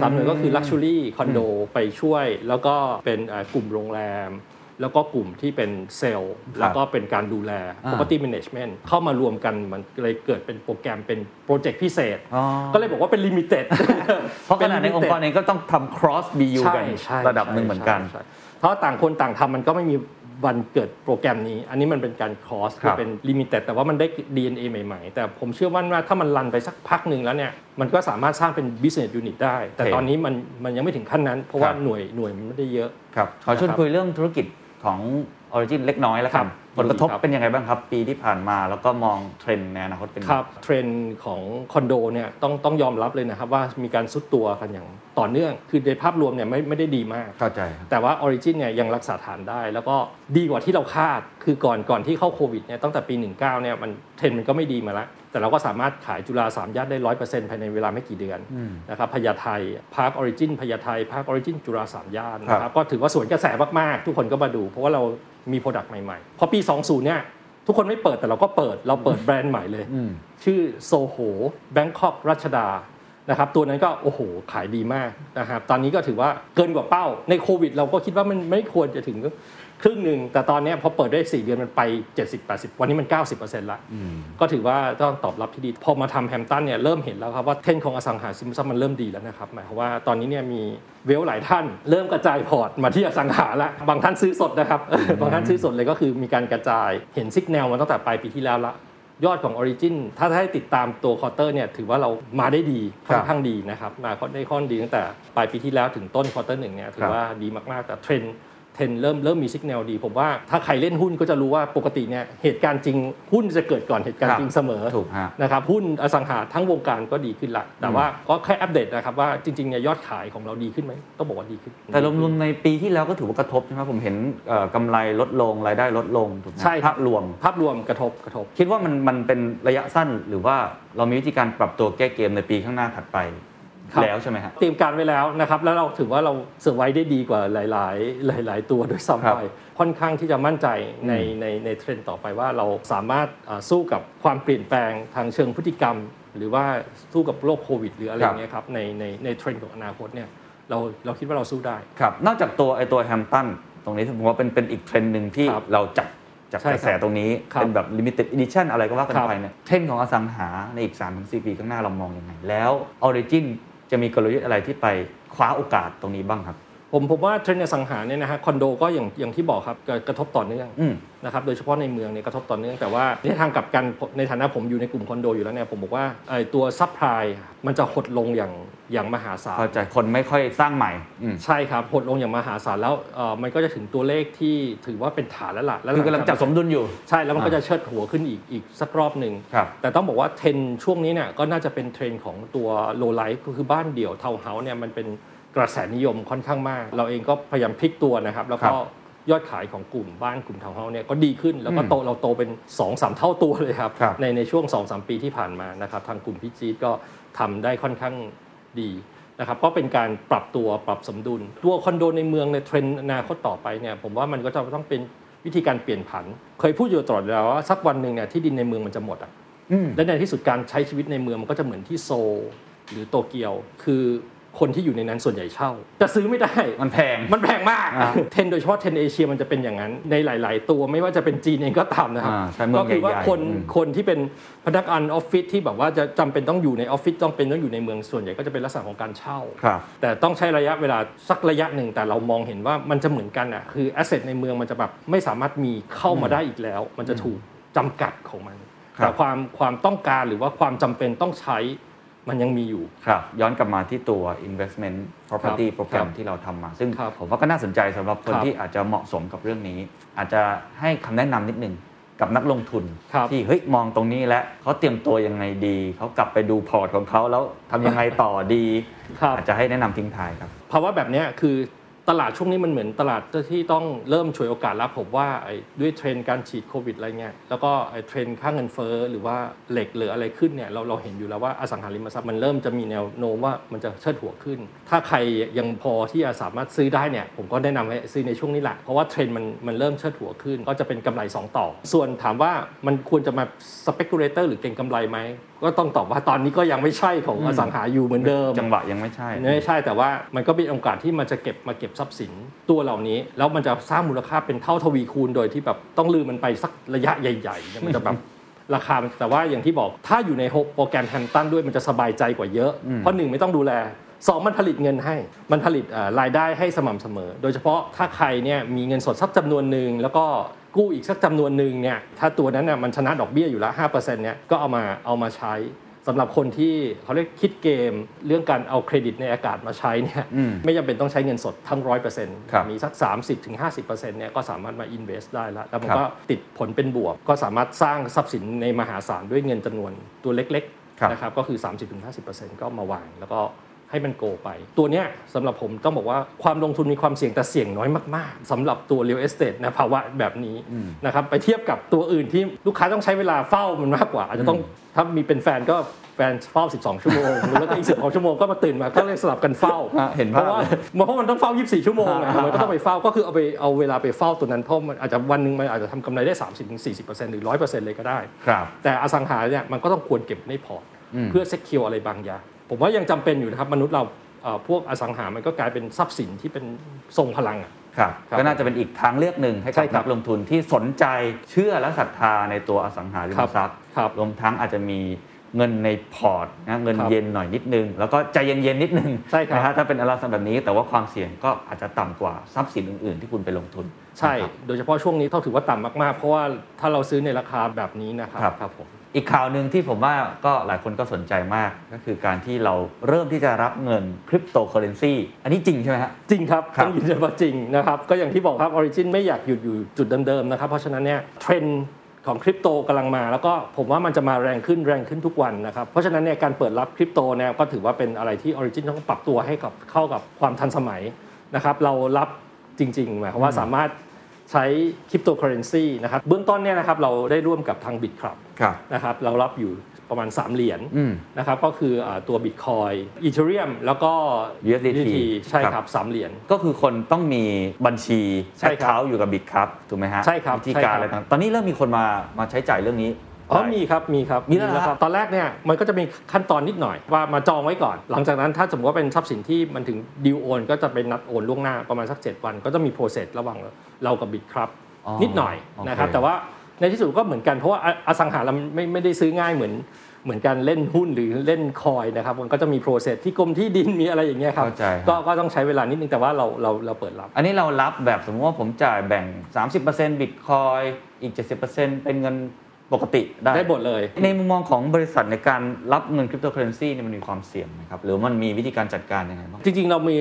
สามหน่วยก็คือ Luxury คอนโดไปช่วย แล้วก็เป็นเอ่อกลุ่มโรงแรม แล้วก็กลุ่มที่เป็นเซลล์แล้วก็เป็นการดูแลอ่า property management เข้ามารวมกันมันเลยเกิดเป็นโปรแกรมเป็นโปรเจกต์พิเศษอ๋อก็เลยบอกว่าเป็น limited เพราะขนาดในองค์กรเองก็ต้องทำ cross BU ใช่กันใช่ระดับหนึ่งเหมือนกันใช่ใช่เพราะต่างคนต่างทำมันก็ไม่มีวันเกิดโปรแกรมนี้ อันนี้มันเป็นการ cross ครับเป็น limited แต่ว่ามันได้ DNA ใหม่ ๆ แต่ผมเชื่อว่าว่าถ้ามันรันไปสักพักหนึ่งแล้วเนี่ย มันก็สามารถสร้างเป็น business unit ได้ แต่โอเคตอนนี้มันมันยังไม่ถึงขั้นนั้น เพราะว่าครับหน่วยหน่วยมันไม่ได้เยอะครับขอชวนนะครับคุยเรื่องธุรกิจ ของ Origin เล็กน้อยแล้วครักันบผลกระทบครับเป็นยังไงบ้างครับ ปีที่ผ่านมาแล้วก็มองเทรนด์ในอนาคตเป็นยังคไงรับเทรนด์ของคอนโดเนี่ยต้องต้องยอมรับเลยนะครับว่ามีการซุดตัวกันอย่างต่อเนื่อง คือในภาพรวมเนี่ยไม่ไม่ได้ดีมากเข้าใจครับแต่ว่า Origin เนี่ยยังรักษาฐานได้ แล้วก็ดีกว่าที่เราคาดคือก่อนก่อนที่เข้าโควิดเนี่ยตั้งแต่ปี 19เนี่ยมันเทรนด์มันก็ไม่ดีมาแล้ว แต่เราก็สามารถขายจุฬาสามย่านได้ร้อยเปอร์เซ็นต์ภายในเวลาไม่กี่เดือนนะครับพญาไทพาร์คออริจินพญาไทพาร์คออริจินจุฬาสามย่านนะคครัรับบก็ถือว่าสวนกระแสมากๆ ทุกคนก็มาดู เพราะว่าเรามี product ใหม่ๆพอปี 20เนี่ยทุกคนไม่เปิดแต่เราก็เปิดเราเปิดแบรนด์ใหม่เลย ชื่อ SOHO Bangkok รัชดานะครับตัวนั้นก็โอ้โหขายดีมากนะครับตอนนี้ก็ถือว่าเกินกว่าเป้าในโควิด เราก็คิดว่ามันไม่ควรจะถึง ครึ่งหนึ่งแต่ตอนเนี้ยพอเปิดได้ 4 เดือนมันไป 70-80 วันนี้มัน 90%ละก็ถือว่าต้องตอบรับที่ดี พอมาทำแฮมตันเนี่ยเริ่มเห็นแล้วครับว่าเทรนด์ของอสังหาริมทรัพย์มันเริ่มดีแล้วนะครับหมายความว่าตอนนี้เนี่ยมี wealth หลายท่าน เริ่มกระจายพอร์ตมาที่อสังหาละบางท่านซื้อสดนะครับ บางท่านซื้อสดเลยก็คือมีการกระจายเห็น signal มาตั้งแต่ปลายปีที่แล้วละยอดของ Origin ถ้าให้ติดตามตัว quarter เนี่ยถือว่าเรามาได้ดีค่อนข้างดีนะครับมาได้ค่อนดีตั้งแต่ปลายปีที่แล้วถึงต้น quarter หนึ่งเนี่ยถืครัอบว่าดีมากๆแต่เทรนด์ เทรนด์เริ่มเริ่มมีสัญญาณดี ผมว่าถ้าใครเล่นหุ้นก็จะรู้ว่าปกติเนี่ยเหตุการณ์จริงหุ้นจะเกิดก่อนเหตุการณ์จริงเสมอถูกฮะนะครับหุ้นอสังหาทั้งวงการก็ดีขึ้นละแต่ว่าก็แค่อัปเดตนะครับว่าจริงๆเนี่ยยอดขายของเราดีขึ้นไหมต้องบอกว่าดีขึ้น แต่รวมๆในปีที่แล้วก็ถือว่ากระทบใช่ไหมผมเห็นเอ่อกำไรลดลงรายได้ลดลงถูกไหมใช่ครับภาพรวมภาพรวมกระทบกระทบ คิดว่ามันมันเป็นระยะสั้นหรือว่าเรามีวิธีการปรับตัวแก้เกมในปีข้างหน้าถัดไปครับ แล้วใช่ไหมฮะเตรียมการไว้แล้วนะครับแล้วเราถือว่าเรา survive ได้ดีกว่าหลาย ๆ หลาย ๆ ตัวด้วยครับค่อนข้างที่จะมั่นใจในในในเทรนด์ต่อไปว่าเราสามารถอ่าสู้กับความเปลี่ยนแปลงทางเชิงพฤติกรรม หรือว่าสู้กับโรคโควิด หรืออะไรอย่างเงี้ยครับในในในเทรนด์ของอนาคตเนี่ยเราเราคิดว่าเราสู้ได้ครับนอกจากตัวไอตัวแฮมตันตรงนี้ผมว่าเป็นเป็นอีกเทรนด์หนึ่งที่ครับเราจับจากใช่กระแสครับตรงนี้ครับเป็นแบบ limited edition อะไรก็ว่ากันครับไปเนี่ยเทรนด์ของอสังหาในอีก3-4 ปีข้างหน้าเรามองยังไง แล้ว Origin จะมีกลยุทธ์อะไรที่ไปคว้าโอกาสตรงนี้บ้างครับ ผมผมว่าเทรนด์อสังหาเนี่ยนะฮะคอนโดก็อย่างอย่างที่บอกครับกระกระทบต่อเนื่องอืม นะครับโดยเฉพาะในเมืองเนี่ยกระทบต่อเนื่องแต่ว่าในทางกลับกันในฐานะผมอยู่ในกลุ่มคอนโดอยู่แล้วเนี่ยผมบอกว่าไอ้ตัว supply มันจะหดลงอย่างอย่างมหาศาลเข้าใจคนไม่ค่อยสร้างใหม่อืมใช่ครับหดลงอย่างมหาศาลแล้วเอ่อมันก็จะถึงตัวเลขที่ถือว่าเป็นฐานแล้วล่ะแล้วคือกำลังจัดสมดุลอยู่ใช่แล้วมันก็จะเชิดหัวขึ้นอีกอีกสักรอบหนึ่งครับแต่ต้องบอกว่าเทรนด์ช่วงนี้เนี่ยก็น่าจะเป็นเทรนด์ของตัว low-rise ก็คือบ้านเดี่ยวทาวน์เฮาส์เนี่ยมันเป็นกระแสนิยมค่อนข้างมาก เราเองก็พยายามพลิกตัวนะครับ แล้วก็ครับ ยอดขายของกลุ่มบ้านกลุ่มทาวน์เฮาส์เนี่ยก็ดีขึ้นแล้วก็โตเราโตเป็น 2 3 เท่าตัวเลยครับครับในในช่วง 2-3 ปีที่ผ่านมานะครับทางกลุ่มพิจีตก็ทำได้ค่อนข้างดีนะครับก็เป็นการปรับตัวปรับสมดุล ตัวคอนโดในเมืองในเทรนด์อนาคตต่อไปเนี่ยผมว่ามันก็จะต้องเป็นวิธีการเปลี่ยนผ่าน เคยพูดอยู่ตลอดแล้วว่าสักวันหนึ่งเนี่ยที่ดินในเมืองมันจะหมดอะอืมและในที่สุดการใช้ชีวิตในเมืองมันก็จะเหมือนที่โซลหรือโตเกียว คือ คนที่อยู่ในนั้นส่วนใหญ่เช่า จะซื้อไม่ได้มันแพงมันแพงมากอ่าเทรนด์โดยเฉพาะเทรนด์เอเชียมันจะเป็นอย่างนั้นในหลาย ๆ ตัวไม่ว่าจะเป็นจีนเองก็ตามนะครับอ่าใช่เมืองก็คือว่าใหญ่ๆคนอืมคนที่เป็นพนักงานออฟฟิศที่แบบว่าจะจำเป็นต้องอยู่ในออฟฟิศต้องเป็นต้องอยู่ในเมืองส่วนใหญ่ก็จะเป็นลักษณะของการเช่าครับแต่ต้องใช้ระยะเวลาสักระยะหนึ่งแต่เรามองเห็นว่ามันจะเหมือนกันอะคือแอสเซทในเมืองมันจะแบบไม่สามารถมีเข้ามาได้อีกแล้ว มันจะถูกจำกัดของมันครับแต่ความความต้องการหรือว่าความจำเป็นต้องใช้ มันยังมีอยู่ ครับ ย้อนกลับมาที่ตัว investment property ครับโปรแกรครัมบที่เราทำมา ซึ่งครับผมว่าก็น่าสนใจสำหรับคนครับที่อาจจะเหมาะสมกับเรื่องนี้ อาจจะให้คำแนะนำนิดนึงกับนักลงทุนครับที่เฮ้ยมองตรงนี้แล้วเขาเตรียมตัวยังไงดี เขากลับไปดูพอร์ตของเขาแล้วทำยังไงต่อดีครับอาจจะให้แนะนำทิ้งท้ายครับภาวะแบบเนี้ยคือ ตลาดช่วงนี้มันเหมือนตลาดที่ต้องเริ่มฉวยโอกาสแล้วผมว่าด้วยเทรนด์การฉีดโควิดอะไรเงี้ยแล้วก็เทรนด์ค่าเงินเฟ้อหรือว่าเหล็กหรืออะไรขึ้นเนี่ยเราเราเห็นอยู่แล้วว่าอสังหาริมทรัพย์มันเริ่มจะมีแนวโน้มว่ามันจะเชิดหัวขึ้น ถ้าใครยังพอที่จะสามารถซื้อได้เนี่ยผมก็แนะนำให้ซื้อในช่วงนี้แหละเพราะว่าเทรนด์มันมันเริ่มเชิดหัวขึ้น ก็จะเป็นกำไรสองต่อ ส่วนถามว่ามันควรจะมา speculator หรือเก็งกำไรไหมก็ต้องตอบว่าตอนนี้ก็ยังไม่ใช่ของอสังหาอยู่เหมือนเดิม จังหวะยังไม่ใช่ไม่ใช่แต่ว่ามันก็เป็นโอกาสที่มันจะเก็บมาเก็บทรัพย์สินตัวเหล่านี้ แล้วมันจะสร้างมูลค่าเป็นเท่าทวีคูณโดยที่แบบต้องลืมมันไปสักระยะใหญ่ๆเนี่ยมันจะแบบราคามันแต่ว่าอย่างที่บอกถ้าอยู่ในโปรแกรมแฮมตันด้วยมันจะสบายใจกว่าเยอะ เพราะหนึ่งไม่ต้องดูแลสองมันผลิตเงินให้ มันผลิตเอ่อรายได้ให้สม่ำเสมอ โดยเฉพาะถ้าใครเนี่ยมีเงินสดสักจำนวนหนึ่งแล้วก็ กู้อีกสักจำนวนหนึ่งเนี่ยถ้าตัวนั้นน่ะมันชนะดอกเบี้ยอยู่แล้ว5%เนี่ยก็เอามาเอามาใช้สำหรับคนที่เขาเรียกคิดเกมเรื่องการเอาเครดิตในอากาศมาใช้เนี่ยอืมไม่จำเป็นต้องใช้เงินสดทั้งร้อยเปอร์เซ็นต์ครับมีสัก 30-50%เนี่ยก็สามารถมา invest ได้แล้ว แล้วมันครับก็ติดผลเป็นบวก ก็สามารถสร้างทรัพย์สินในมหาศาลด้วยเงินจำนวนตัวเล็กครับๆนะครับก็คือ 30-50%ก็มาวางแล้วก็ ให้มันโกไป ตัวเนี้ยสำหรับผมต้องบอกว่าความลงทุนมีความเสี่ยงแต่เสี่ยงน้อยมากๆสำหรับตัว real estate นะภาวะแบบนี้นะครับไปเทียบกับตัวอื่นที่ลูกค้าต้องใช้เวลาเฝ้ามันมากกว่า อาจจะต้องถ้ามีเป็นแฟนก็แฟนเฝ้า 12 ชั่วโมง แล้วก็อีก 12 ชั่วโมงก็มาตื่นมา ก็เลยสลับกันเฝ้าอะเห็นเพภาพราะว่าเพราะมันต้องเฝ้า 24 ชั่วโมงนะอ่ามันก็ต้องไปเฝ้า ก็คือเอาไปเอาเวลาไปเฝ้าตัวนั้น เพราะมันอาจจะวันหนึ่งมันอาจจะทำกำไรได้ 30-40%หรือ 100%เลยก็ได้ครับแต่อสังหาเนี่ยมันก็ต้องควรเก็บในพอร์ตอืมเพื่อ secure อะไรบางอย่าง ผมว่ายังจำเป็นอยู่นะครับมนุษย์เราเอ่อพวกอสังหามันก็กลายเป็นทรัพย์สินที่เป็นทรงพลังอะครับครับก็น่าจะเป็นอีกทางเลือกหนึ่งให้ใช่กับครับนักลงทุนที่สนใจเชื่อและศรัทธาในตัวอสังหาริมทรัพย์ครับรวมทั้งอาจจะมี เงินในพอร์ตนะเงินครับเย็นหน่อยนิดนึง แล้วก็ใจเย็นๆนิดนึงใช่ครับนะฮะถ้าเป็นอลักษณะแบบนี้ แต่ว่าความเสี่ยงก็อาจจะต่ำกว่าทรัพย์สินอื่น ๆ ที่คุณไปลงทุน ใช่นะครับโดยเฉพาะช่วงนี้ต้องถือว่าต่ำมากๆ เพราะว่าถ้าเราซื้อในราคาแบบนี้นะครับครับครับผมอีกข่าวหนึ่งที่ผมว่าก็หลายคนก็สนใจมากก็คือการที่เราเริ่มที่จะรับเงินคริปโตเคอเรนซีอันนี้จริงใช่ไหมฮะจริงครับครับต้องยืนยันว่าจริงนะครับก็อย่างที่บอกครับ Origin ไม่อยากหยุดอยู่จุดเดิมๆนะครับเพราะฉะนั้นเนี่ยเทรนด์ ของคริปโตกำลังมา แล้วก็ผมว่ามันจะมาแรงขึ้นแรงขึ้นทุกวันนะครับเพราะฉะนั้นเนี่ยการเปิดรับคริปโตเนี่ยก็ถือว่าเป็นอะไรที่ออริจินต้องปรับตัวให้กับเข้ากับความทันสมัยนะครับเรารับจริงๆหมายความว่าสามารถ ใช้คริปโตเคอเรนซีนะครับเบื้องต้นเนี่ยนะครับเราได้ร่วมกับทาง Bitkub ครับนะครับเรารับอยู่ประมาณ 3 เหรียญอืมนะครับก็คืออาตัว Bitcoin Ethereum แล้วก็ USDT ใช่ครับครับสามเหรียญก็คือคนต้องมีบัญชีใช่ครับ account อยู่กับ Bitkub ถูกไหมฮะใช่ครับวิธีการใช่อะไรครับต่างๆตอนนี้เริ่มมีคนมามาใช้จ่ายเรื่องนี้ อ๋อมีครับมีครับมีแล้วเหรอครับตอนแรกเนี่ยมันก็จะมีขั้นตอนนิดหน่อยว่ามาจองไว้ก่อน หลังจากนั้นถ้าสมมติว่าเป็นทรัพย์สินที่มันถึง due โอน ก็จะเป็นนัดโอนล่วงหน้าประมาณสัก 7 วัน ก็จะมี process ระหว่างเรากับ Bitkubอ๋อนิดหน่อยโอเคนะครับแต่ว่าในที่สุดก็เหมือนกันเพราะว่าออสังหาเราไม่ไม่ได้ซื้อง่ายเหมือนเหมือนการเล่นหุ้นหรือเล่น coin นะครับมันก็จะมี process ที่กรมที่ดินมีอะไรอย่างเงี้ยครับเข้าใจครับก็ก็ต้องใช้เวลานิดนึงแต่ว่าเราเราเราเปิดรับ อันนี้เรารับแบบสมมติว่าผมจ่ายแบ่ง 30%บิตคอยอีก 70%เป็นเงิน ปกติได้ได้หมดเลย ในมุมมองของบริษัทในการรับเงินคริปโตเคอเรนซีเนี่ยมันมีความเสี่ยงไหมครับหรือมันมีวิธีการจัดการยังไงบ้างจริง ๆ เรามี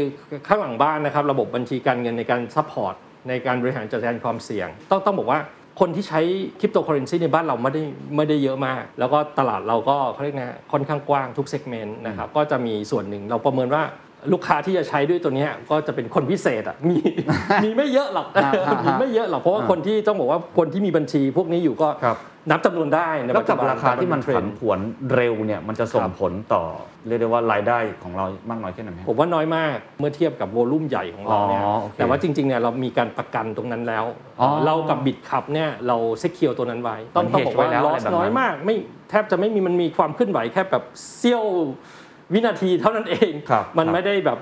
ข้างหลังบ้านนะครับระบบบัญชีการเงินในการ supportในการบริหารจัดการความเสี่ยง ต้องต้องบอกว่าคนที่ใช้คริปโตเคอเรนซีในบ้านเราไม่ได้ไม่ได้เยอะมาก แล้วก็ตลาดเราก็เขาเรียกนะค่อนข้างกว้างทุก segment นะครับก็จะมีส่วนหนึ่งเราประเมินว่า ลูกค้าที่จะใช้ด้วยตัวเนี้ยก็จะเป็นคนพิเศษอะมีมีไม่เยอะหรอกอ่าอ่ามีไม่เยอะหรอกเพราะว่าคนที่ต้องบอกว่าคนที่มีบัญชีพวกนี้อยู่ก็ครับนับจำนวนได้ในแล้วปัจจุกับบันราคาที่มันแต่เป็ผันเทรผวนเร็วเนี่ยมันจะส่คงรับผลต่อเรียกได้ว่ารายได้ของเรามากน้อยแค่ไหนไหมผมว่าน้อยมากเมื่อเทียบกับ volume ใหญ่ของเราเนี่ยอ๋อโอเคแต่ว่าจริงๆเนี่ยเรามีการประกันตรงนั้นแล้วอ๋อเรากับ Bitkub เนี่ยเรา secure ตัวนั้นไว้ ต้องมันต้องบอกว่า hedge ไว้แล้วลออะไรสแบบนั้นน้อยมาก ไม่แทบจะไม่มีมันมีความเคลื่อนไหวแค่แบบเสี้ยว วินาทีเท่านั้นเองครับมันครับไม่ได้แบบ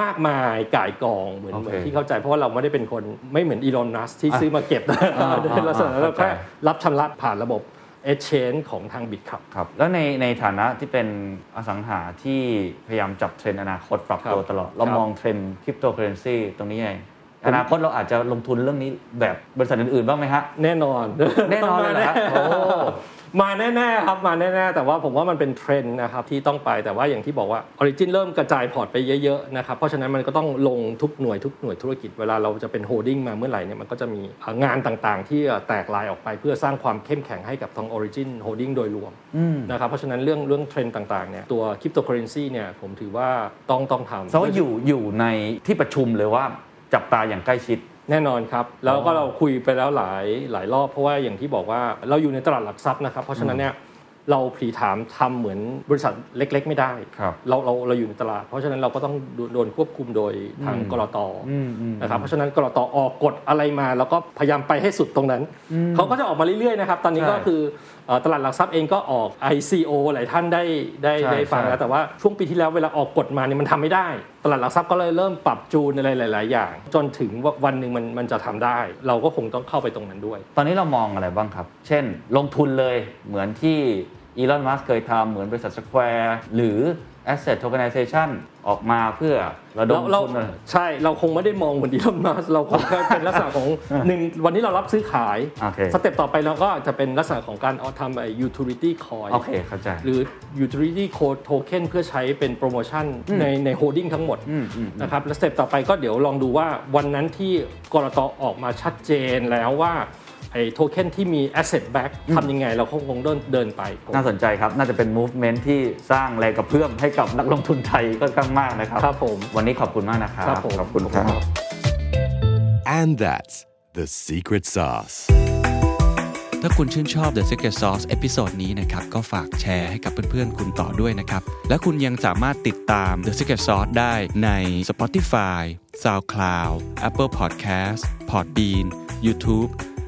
มากมายก่ายกองเหมือนโอเคเหมือนที่เข้าใจเพราะว่าเราไม่ได้เป็นคนไม่เหมือนอีลอนมัสก์ที่อะซื้อมาเก็บอ่าในลักษณะนั้นเราเข้าใจแค่รับชำระผ่านระบบ exchange ของทาง Bitkub ครับ แล้วในในฐานะที่เป็นอสังหาที่พยายามจับเทรนด์อนาคตปรับตัวครับตลอด เราครับมอง trend cryptocurrenซีตรงนี้ยังไงอนาคตเราอาจจะลงทุนเรื่องนี้แบบบริษัทอื่นๆ บ้างไหมฮะ แน่นอน แน่นอนเลยเหรอฮะโอ้ มาแน่ๆครับมาแน่ๆ แต่ว่าผมว่ามันเป็นเทรนด์นะครับที่ต้องไปแต่ว่าอย่างที่บอกว่า Origin เริ่มกระจาย port ไปเยอะๆนะครับเพราะฉะนั้นมันก็ต้องลงทุกหน่วยทุกหน่วยธุรกิจเวลาเราจะเป็น holding มาเมื่อไหร่เนี่ยมันก็จะมีงานต่างๆ ที่แตกรายออกไปเพื่อสร้างความเข้มแข็งให้กับทาง Origin Holding โดยรวมนะครับเพราะฉะนั้นเรื่องเรื่องเทรนด์ต่างๆเนี่ยตัวคริปโตเคอเรนซีเนี่ยผมถือว่าต้องต้องทำเพราะว่าอยู่อยู่ในที่ประชุมเลยว่าจับตาอย่างใกล้ชิด แน่นอนครับ แล้วก็เราคุยไปแล้วหลายหลายรอบเพราะว่าอย่างที่บอกว่าเราอยู่ในตลาดหลักทรัพย์นะครับ เพราะฉะนั้นเนี่ยเราผลีถามทำเหมือนบริษัทเล็ก ๆ ไม่ได้ครับเราเราเราอยู่ในตลาด เพราะฉะนั้นเราก็ต้องโดนโดนควบคุมโดยทางกรตนะครับเพราะฉะนั้นกรตออกกฎอะไรมา แล้วก็พยายามไปให้สุดตรงนั้น เขาก็จะออกมาเรื่อยๆนะครับ ตอนนี้ก็ใช่คือเอ่อ ตลาดหลักทรัพย์เองก็ออก ICO หลายท่านได้ได้ใช่ได้ฟังใช่แล้วแต่ว่าช่วงปีที่แล้วเวลาออกกฎมาเนี่ยมันทำไม่ได้ ตลาดหลักทรัพย์ก็เลยเริ่มปรับจูนอะไรหลาย ๆ อย่าง จนถึงว่าวันหนึ่งมันมันจะทำได้ เราก็คงต้องเข้าไปตรงนั้นด้วย ตอนนี้เรามองอะไรบ้างครับ เช่น ลงทุนเลยเหมือนที่อีลอนมัสก์ เคยทำเหมือนบริษัท Square หรือ Asset Tokenization ออกมาเพื่อระดเรามเราทุนอะไรใช่เราคงไม่ได้มองเหมือนอีลอนมัสก์เราคงแค่เป็นลักษณะของหนึ่งวันนี้เรารับซื้อขายโอเค step ต่อไปเราก็จะเป็นลักษณะของการเอาทำไอ้ utility coin โอเคเข้าใจหรือ utility code token เพื่อใช้เป็นโปรโมชั่นในใน holding ทั้งหมดนะครับและสเต็ปต่อไปก็เดี๋ยวลองดูว่าวันนั้นที่กรตออกมาชัดเจนแล้วว่า ไอ้โทเค็นที่มี asset back ทำยังไงเราคงคงเดินเดินไป น่าสนใจครับ น่าจะเป็น movement ที่สร้างแรงกระเพื่อมให้กับนักลงทุนไทยก็ข้างมากนะครับ ครับผม วันนี้ขอบคุณมากนะครับครับผมขอบคุณครับ And that's the secret sauce. ถ้าคุณชื่นชอบ The Secret Sauce episode นี้นะครับ ก็ฝากแชร์ให้กับเพื่อนๆ คุณต่อด้วยนะครับ และคุณยังสามารถติดตาม The Secret Sauce ได้ใน Spotify, SoundCloud, Apple Podcast, Podbean, YouTube